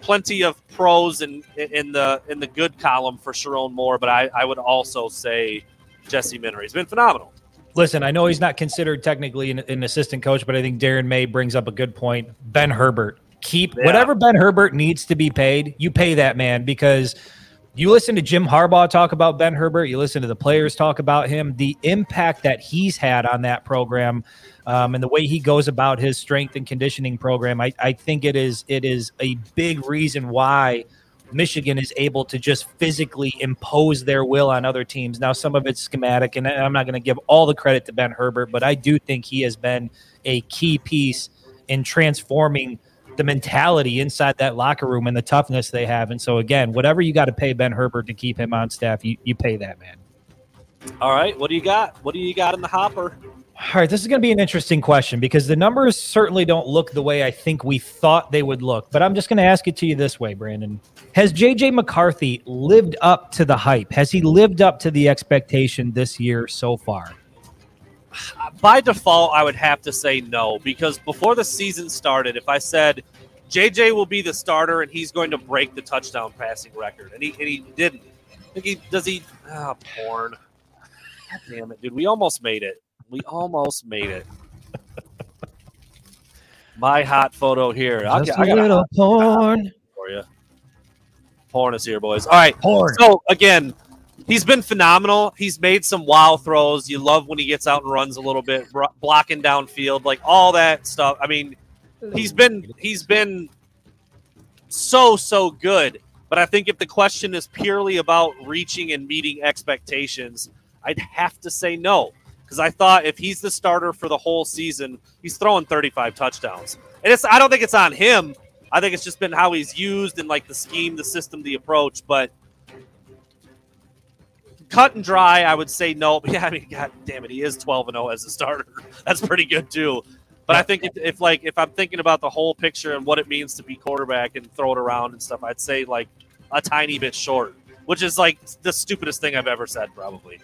plenty of pros in in the in the good column for Sherrone Moore, but I, I would also say Jesse Minter. He's been phenomenal. Listen, I know he's not considered technically an, an assistant coach, but I think Darren May brings up a good point. Ben Herbert, keep Yeah. whatever Ben Herbert needs to be paid, you pay that man because you listen to Jim Harbaugh talk about Ben Herbert, you listen to the players talk about him, the impact that he's had on that program, um, and the way he goes about his strength and conditioning program. I, I think it is it is a big reason why Michigan is able to just physically impose their will on other teams. Now, some of it's schematic, and I'm not going to give all the credit to Ben Herbert, but I do think he has been a key piece in transforming the mentality inside that locker room and the toughness they have. And so, again, whatever you got to pay Ben Herbert to keep him on staff, you, you pay that man. All right, what do you got? What do you got in the hopper? All right, this is going to be an interesting question because the numbers certainly don't look the way I think we thought they would look. But I'm just going to ask it to you this way, Brandon. Has JJ McCarthy lived up to the hype? Has he lived up to the expectation this year so far? By default, I would have to say no because before the season started, if I said JJ will be the starter and he's going to break the touchdown passing record, and he and he didn't. I think he does he. Ah, porn. God damn it, dude! We almost made it. We almost made it. My hot photo here. I'll Just get, I a got a little porn. for you. Horn is here, boys. All right. Horn. So again, he's been phenomenal. He's made some wow throws. You love when he gets out and runs a little bit, blocking downfield, like all that stuff. I mean, he's been he's been so so good. But I think if the question is purely about reaching and meeting expectations, I'd have to say no. Because I thought if he's the starter for the whole season, he's throwing 35 touchdowns. And it's I don't think it's on him. I think it's just been how he's used and like the scheme, the system, the approach. But cut and dry, I would say no. But yeah, I mean, god damn it, he is 12 and 0 as a starter. That's pretty good too. But I think if, if like if I'm thinking about the whole picture and what it means to be quarterback and throw it around and stuff, I'd say like a tiny bit short, which is like the stupidest thing I've ever said, probably.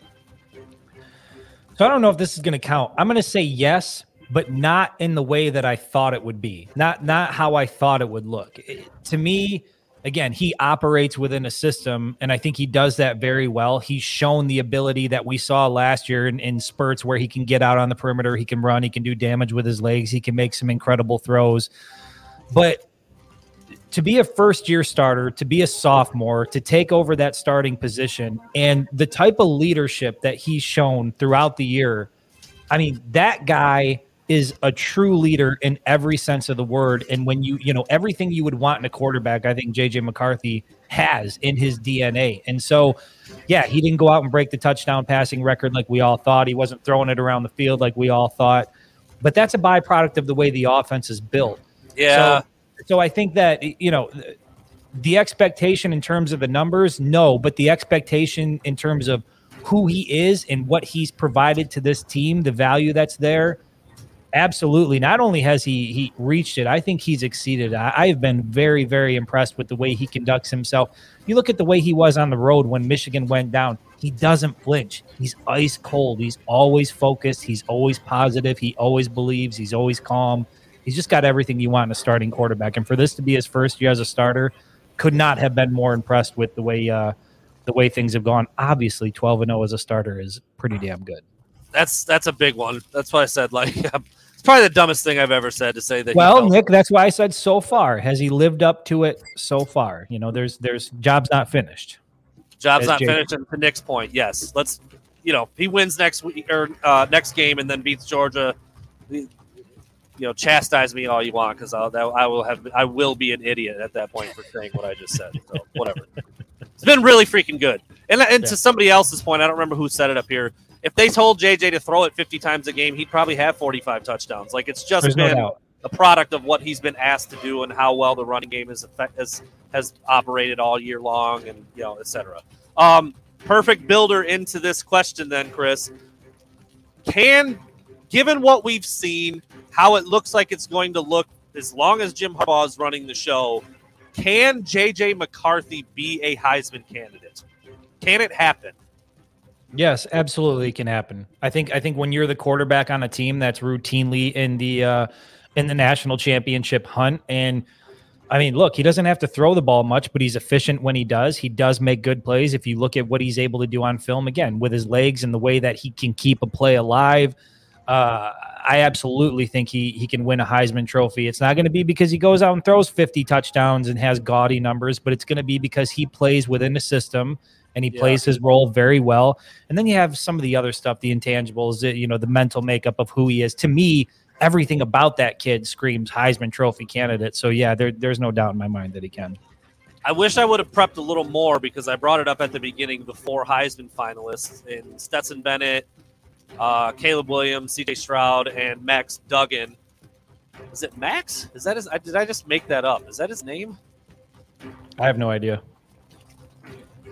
So I don't know if this is going to count. I'm going to say yes, but not in the way that I thought it would be. Not not how I thought it would look. It- to me, again, he operates within a system, and I think he does that very well. He's shown the ability that we saw last year in, in spurts where he can get out on the perimeter, he can run, he can do damage with his legs, he can make some incredible throws. But to be a first year starter, to be a sophomore, to take over that starting position, and the type of leadership that he's shown throughout the year, I mean, that guy is a true leader in every sense of the word. And when you, you know, everything you would want in a quarterback, I think JJ McCarthy has in his DNA. And so, yeah, he didn't go out and break the touchdown passing record like we all thought. He wasn't throwing it around the field like we all thought. But that's a byproduct of the way the offense is built. Yeah. So, so I think that you know the expectation in terms of the numbers, no, but the expectation in terms of who he is and what he's provided to this team, the value that's there, absolutely. Not only has he he reached it, I think he's exceeded. I, I've been very very impressed with the way he conducts himself. You look at the way he was on the road when Michigan went down. He doesn't flinch. He's ice cold. He's always focused. He's always positive. He always believes. He's always calm. He's just got everything you want in a starting quarterback. And for this to be his first year as a starter, could not have been more impressed with the way uh, the way things have gone. Obviously, twelve and zero as a starter is pretty damn good. That's that's a big one. That's why I said like it's probably the dumbest thing I've ever said to say that. Well, Nick, that's why I said so far. Has he lived up to it so far? You know, there's there's jobs not finished. job's as not Jay- finished. And to Nick's point, yes, let's you know he wins next week or uh, next game and then beats Georgia. You know, chastise me all you want because I will have I will be an idiot at that point for saying what I just said. So whatever. It's been really freaking good. And, and Yeah. to somebody else's point, I don't remember who said it up here. If they told JJ to throw it 50 times a game, he'd probably have 45 touchdowns. Like it's just There's no been doubt. a product of what he's been asked to do and how well the running game is effect- has has operated all year long, and you know, et cetera. Um, perfect builder into this question, then, Chris. Can, given what we've seen, how it looks like it's going to look as long as Jim Harbaugh is running the show, can JJ McCarthy be a Heisman candidate? Can it happen? Yes, absolutely can happen. I think I think when you're the quarterback on a team that's routinely in the uh in the national championship hunt and I mean, look, he doesn't have to throw the ball much, but he's efficient when he does. He does make good plays. If you look at what he's able to do on film, again, with his legs and the way that he can keep a play alive, uh, I absolutely think he he can win a Heisman Trophy. It's not going to be because he goes out and throws 50 touchdowns and has gaudy numbers, but it's going to be because he plays within the system and he Yeah. plays his role very well. And then you have some of the other stuff, the intangibles, you know, the mental makeup of who he is. To me, everything about that kid screams Heisman Trophy candidate. So yeah, there, there's no doubt in my mind that he can. I wish I would have prepped a little more because I brought it up at the beginning before Heisman finalists in Stetson Bennett, uh, Caleb Williams, CJ Stroud, and Max Duggan. Is it Max? Is that his? I- Did I just make that up? Is that his name? I have no idea.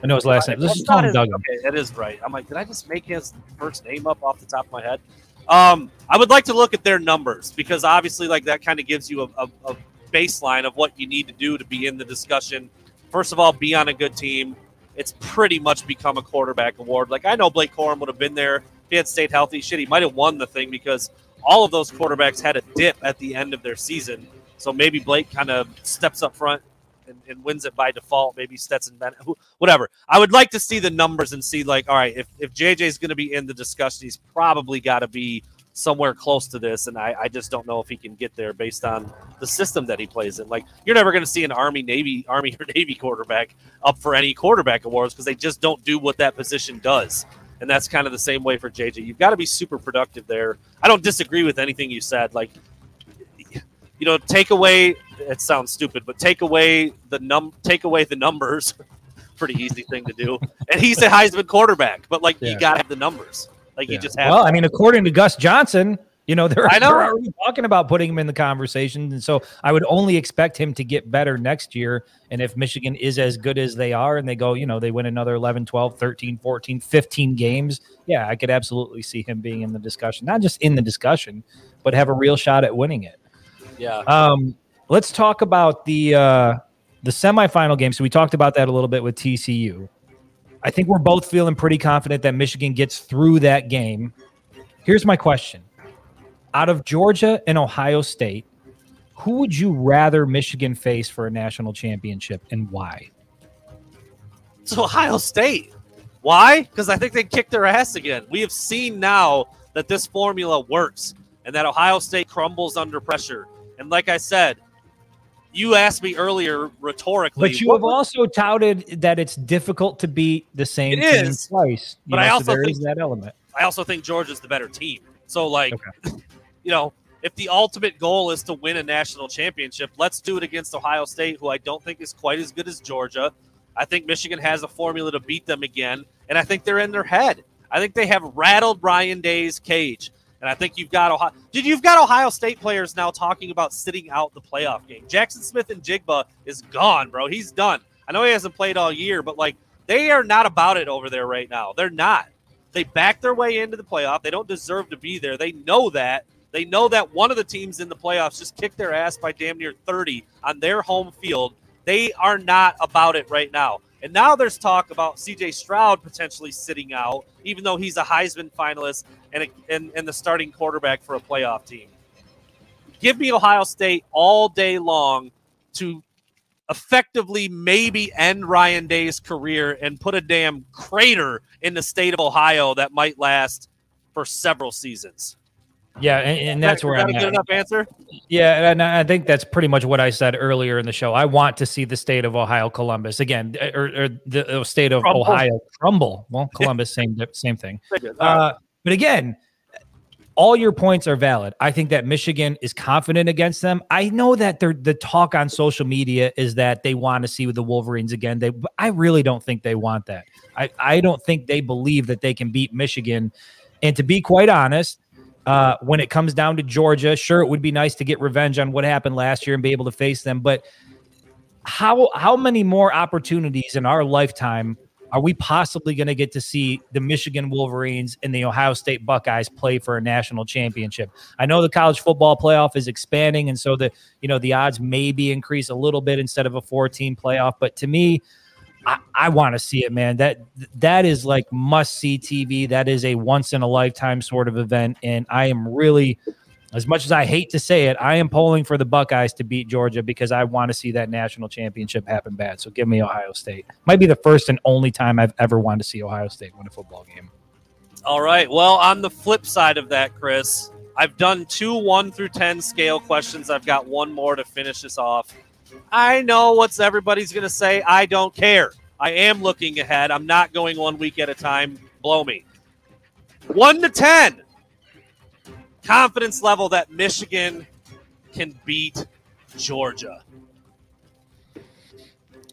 I know his last name. That's just not his- Duggan. Okay, that is right. I'm like, did I just make his first name up off the top of my head? Um, I would like to look at their numbers because obviously, like that kind of gives you a, a, a baseline of what you need to do to be in the discussion. First of all, be on a good team. It's pretty much become a quarterback award. Like I know Blake Corum would have been there if he had stayed healthy. Shit, he might have won the thing because all of those quarterbacks had a dip at the end of their season. So maybe Blake kind of steps up front and, and wins it by default. Maybe Stetson Bennett, whatever. I would like to see the numbers and see like, all right, if if JJ's going to be in the discussion, he's probably got to be somewhere close to this, and I, I just don't know if he can get there based on the system that he plays in. Like you're never going to see an Army Navy Army or Navy quarterback up for any quarterback awards because they just don't do what that position does. And that's kind of the same way for JJ. You've got to be super productive there. I don't disagree with anything you said. Like, you know, take away. It sounds stupid, but take away the num, take away the numbers. Pretty easy thing to do. And he's a Heisman quarterback, but like Yeah. you got to have the numbers. Like you Yeah. just have. Well, I mean, according to Gus Johnson, you know, they're, I know. they're already talking about putting him in the conversation. And so I would only expect him to get better next year. And if Michigan is as good as they are and they go, you know, they win another 11, 12, 13, 14, 15 games, yeah, I could absolutely see him being in the discussion. Not just in the discussion, but have a real shot at winning it. yeah. Um, let's talk about the uh, the semifinal game. So we talked about that a little bit with TCU. I think we're both feeling pretty confident that Michigan gets through that game. Here's my question: Out of Georgia and Ohio State, who would you rather Michigan face for a national championship, and why? It's Ohio State. Why? Because I think they kicked their ass again. We have seen now that this formula works and that Ohio State crumbles under pressure. And like I said, you asked me earlier rhetorically. But you have would- also touted that it's difficult to beat the same It team is. twice. But know, I so also there think- is that element. I also think Georgia's the better team. So, like, Okay. you know, if the ultimate goal is to win a national championship, let's do it against Ohio State, who I don't think is quite as good as Georgia. I think Michigan has a formula to beat them again, and I think they're in their head. I think they have rattled Ryan Day's cage. And I think you've got Ohio. Dude, you've got Ohio State players now talking about sitting out the playoff game. Jaxon Smith-Njigba is gone, bro. He's done. I know he hasn't played all year, but like they are not about it over there right now. They're not. They backed their way into the playoff. They don't deserve to be there. They know that. They know that one of the teams in the playoffs just kicked their ass by damn near 30 on their home field. They are not about it right now. And now there's talk about CJ Stroud potentially sitting out, even though he's a Heisman finalist and, a, and, and the starting quarterback for a playoff team. Give me Ohio State all day long to effectively maybe end Ryan Day's career and put a damn crater in the state of Ohio that might last for several seasons. Yeah, and, and that's where that I'm a at. good enough answer? Yeah, and I think that's pretty much what I said earlier in the show. I want to see the state of Ohio Columbus again, or, or the state of Crumble. Ohio crumble. Well, Columbus, same same thing. Uh, but again, all your points are valid. I think that Michigan is confident against them. I know that they're, the talk on social media is that they want to see the Wolverines again. They, I really don't think they want that. I, I don't think they believe that they can beat Michigan. And to be quite honest, uh, when it comes down to Georgia, sure, it would be nice to get revenge on what happened last year and be able to face them. But how how many more opportunities in our lifetime are we possibly going to get to see the Michigan Wolverines and the Ohio State Buckeyes play for a national championship? I know the college football playoff is expanding, and so the you know the odds maybe increase a little bit instead of a four-team playoff. But to me, I, I want to see it, man. That that is like must see TV. That is a once in a lifetime sort of event, and I am really, as much as I hate to say it, I am polling for the Buckeyes to beat Georgia because I want to see that national championship happen bad. So give me Ohio State. Might be the first and only time I've ever wanted to see Ohio State win a football game. All right. Well, on the flip side of that, Chris, I've done two one through 10 scale questions. I've got one more to finish this off. I know what's everybody's going to say. I don't care. I am looking ahead. I'm not going one week at a time. Blow me. One to 10. Confidence level that Michigan can beat Georgia.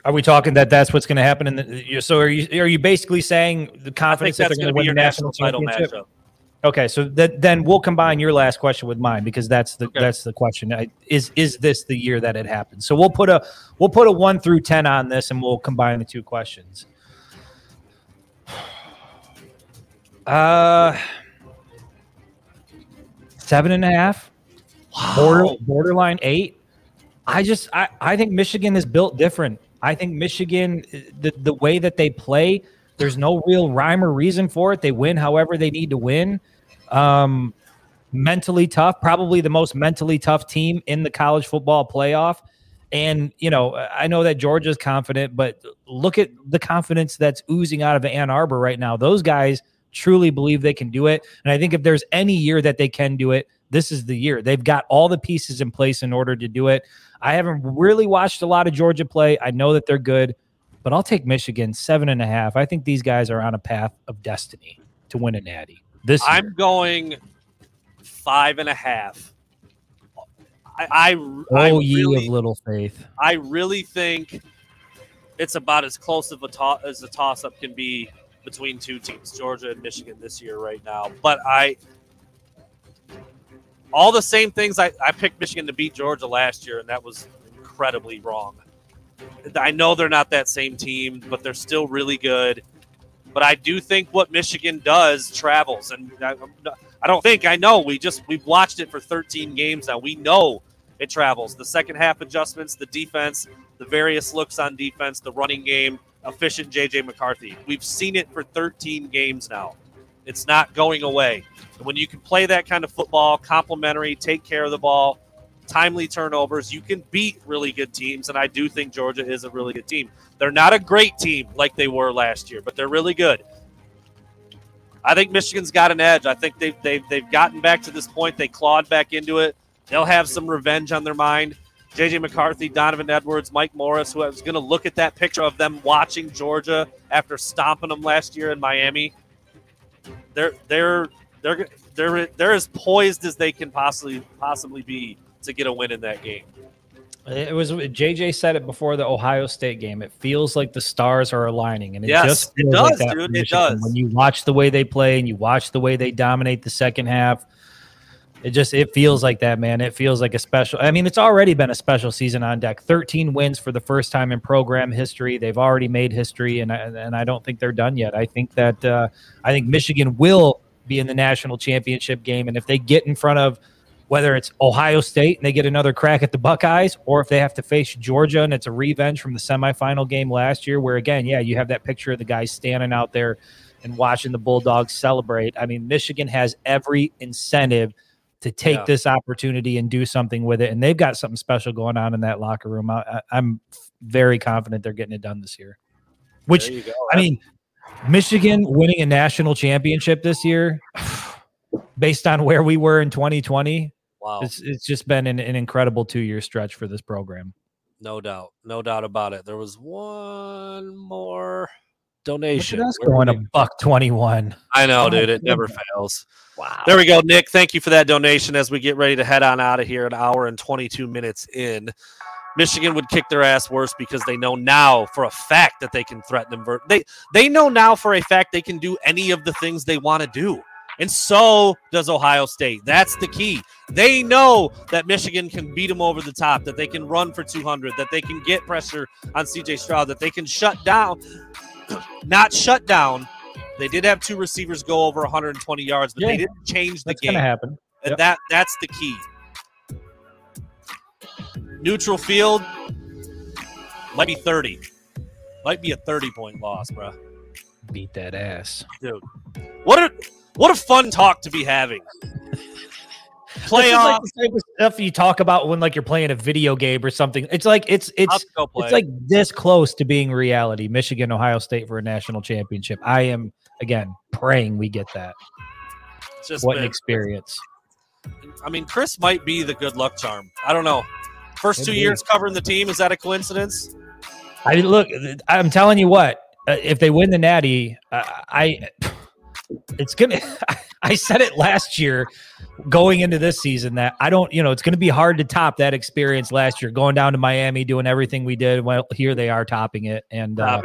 Are we talking that that's what's going to happen? In the so are you are you basically saying the confidence that they're going to win your the national national title matchup. Okay, so that then we'll combine your last question with mine because that's the Okay. that's the question. I, is is this the year that it happens? So we'll put a we'll put a one through ten on this, and we'll combine the two questions. Uh, seven and a half, border, borderline eight. I just I I think Michigan is built different. I think Michigan the the way that they play, there's no real rhyme or reason for it. They win however they need to win. Um, mentally tough, probably the most mentally tough team in the college football playoff. And you know, I know that Georgia's confident, but look at the confidence that's oozing out of Ann Arbor right now. Those guys truly believe they can do it. And I think if there's any year that they can do it, this is the year. They've got all the pieces in place in order to do it. I haven't really watched a lot of Georgia play. I know that they're good, but I'll take Michigan seven and a half. I think these guys are on a path of destiny to win a natty. This I'm year. going five and a half. I, I, oh I ye really, of little faith. I really think it's about as close of a to- as a toss up can be between two teams, Georgia and Michigan this year right now. But I all the same things I, I picked Michigan to beat Georgia last year, and that was incredibly wrong. I know they're not that same team, but they're still really good. But I do think what Michigan does travels, and I, I don't think I know. We just we've watched it for 13 games now. We know it travels. The second half adjustments, the defense, the various looks on defense, the running game, efficient JJ McCarthy. We've seen it for 13 games now. It's not going away. And when you can play that kind of football, complimentary, take care of the ball, timely turnovers, you can beat really good teams. And I do think Georgia is a really good team. They're not a great team like they were last year, but they're really good. I think Michigan's got an edge. I think they've, they've, they've gotten back to this point. They clawed back into it. They'll have some revenge on their mind. JJ McCarthy, Donovan Edwards, Mike Morris, who I was going to look at that picture of them watching Georgia after stomping them last year in Miami. They're they're they're they're they're as poised as they can possibly possibly be to get a win in that game. It was JJ said it before the Ohio State game. It feels like the stars are aligning, and it Yes, just it does, like dude, it does. When you watch the way they play and you watch the way they dominate the second half, it just it feels like that, man. It feels like a special. I mean, it's already been a special season on deck. Thirteen wins for the first time in program history. They've already made history, and I, and I don't think they're done yet. I think that uh, I think Michigan will be in the national championship game, and if they get in front of whether it's Ohio State and they get another crack at the Buckeyes, or if they have to face Georgia and it's a revenge from the semifinal game last year, where again, yeah, you have that picture of the guys standing out there and watching the Bulldogs celebrate. I mean, Michigan has every incentive to take Yeah. this opportunity and do something with it, and they've got something special going on in that locker room. I, I'm very confident they're getting it done this year. Which There you go. I mean, Michigan winning a national championship this year, based on where we were in 2020, wow, it's it's just been an, an incredible two year stretch for this program. no doubt, no doubt about it. There was one more donation. at us Where going did a buck 21. I know, Oh, dude. It never fails. Wow. There we go, Nick. Thank you for that donation. As we get ready to head on out of here, an hour and 22 minutes in, Michigan would kick their ass worse because they know now for a fact that they can threaten them. They they know now for a fact they can do any of the things they want to do, and so does Ohio State. That's the key. They know that Michigan can beat them over the top, that they can run for 200, that they can get pressure on CJ Stroud, that they can shut down, not shut down. They did have two receivers go over 120 yards, but Yeah. they didn't change the That's game. going to happen. And that that's the key. Neutral field might be 30. Might be a 30 point loss, bro. Beat that ass. Dude. What a what a fun talk to be having. This is Playoff. like the type stuff you talk about when like you're playing a video game or something. It's like it's it's it's like this close to being reality. Michigan, Ohio State for a national championship. I am again praying we get that. It's just What an experience. I mean, Chris might be the good luck charm. I don't know. First Could two years covering the team, is that a coincidence? I look. I'm telling you what. Uh, if they win the Natty, uh, I it's gonna. I said it last year, going into this season that I don't. You know, it's gonna be hard to top that experience last year. Going down to Miami, doing everything we did. Well, here they are topping it, and uh,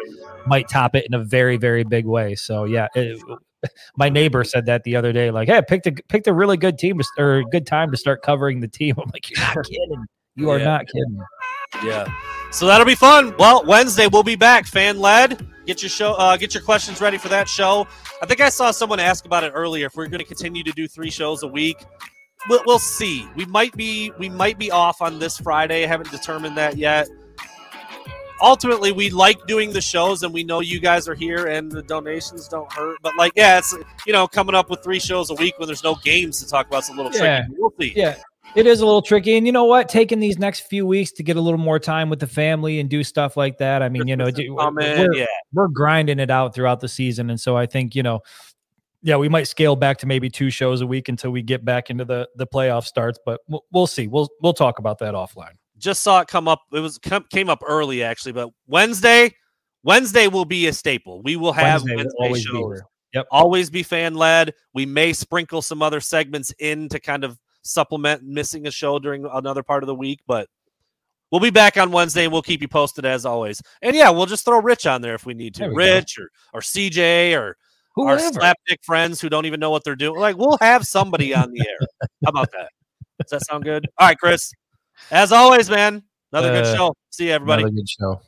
might top it in a very, very big way. So yeah. It, my neighbor said that the other day, like, "Hey, I picked a picked a really good team to, or good time to start covering the team." I'm like, "You're not kidding. You are Yeah. not kidding." Yeah. So that'll be fun. Well, Wednesday we'll be back, fan led. Get your show, uh, get your questions ready for that show. I think I saw someone ask about it earlier. If we're going to continue to do three shows a week, we'll, we'll see. We might be we might be off on this Friday. I haven't determined that yet. Ultimately, we like doing the shows, and we know you guys are here, and the donations don't hurt. But like, yeah, it's you know coming up with three shows a week when there's no games to talk about is a little Yeah. tricky. We'll see. Yeah, it is a little tricky. And you know what? Taking these next few weeks to get a little more time with the family and do stuff like that. I mean, you know, do- we're, yeah. we're grinding it out throughout the season. And so I think, you know, yeah, we might scale back to maybe two shows a week until we get back into the the playoff starts, but we'll, we'll see. We'll we'll talk about that offline. Just saw it come up. It was came up early actually, but Wednesday, Wednesday will be a staple. We will have Wednesday will always be shows. here. Yep. Always be fan led. We may sprinkle some other segments in to kind of supplement missing a show during another part of the week, but we'll be back on Wednesday and we'll keep you posted as always. And yeah, we'll just throw Rich on there if we need to. We go. Rich or or CJ or our Whoever. slapdick friends who don't even know what they're doing. Like we'll have somebody on the air. How about that? Does that sound good? All right, Chris. As always, man. Another good Uh, show. See you, everybody. Another good show.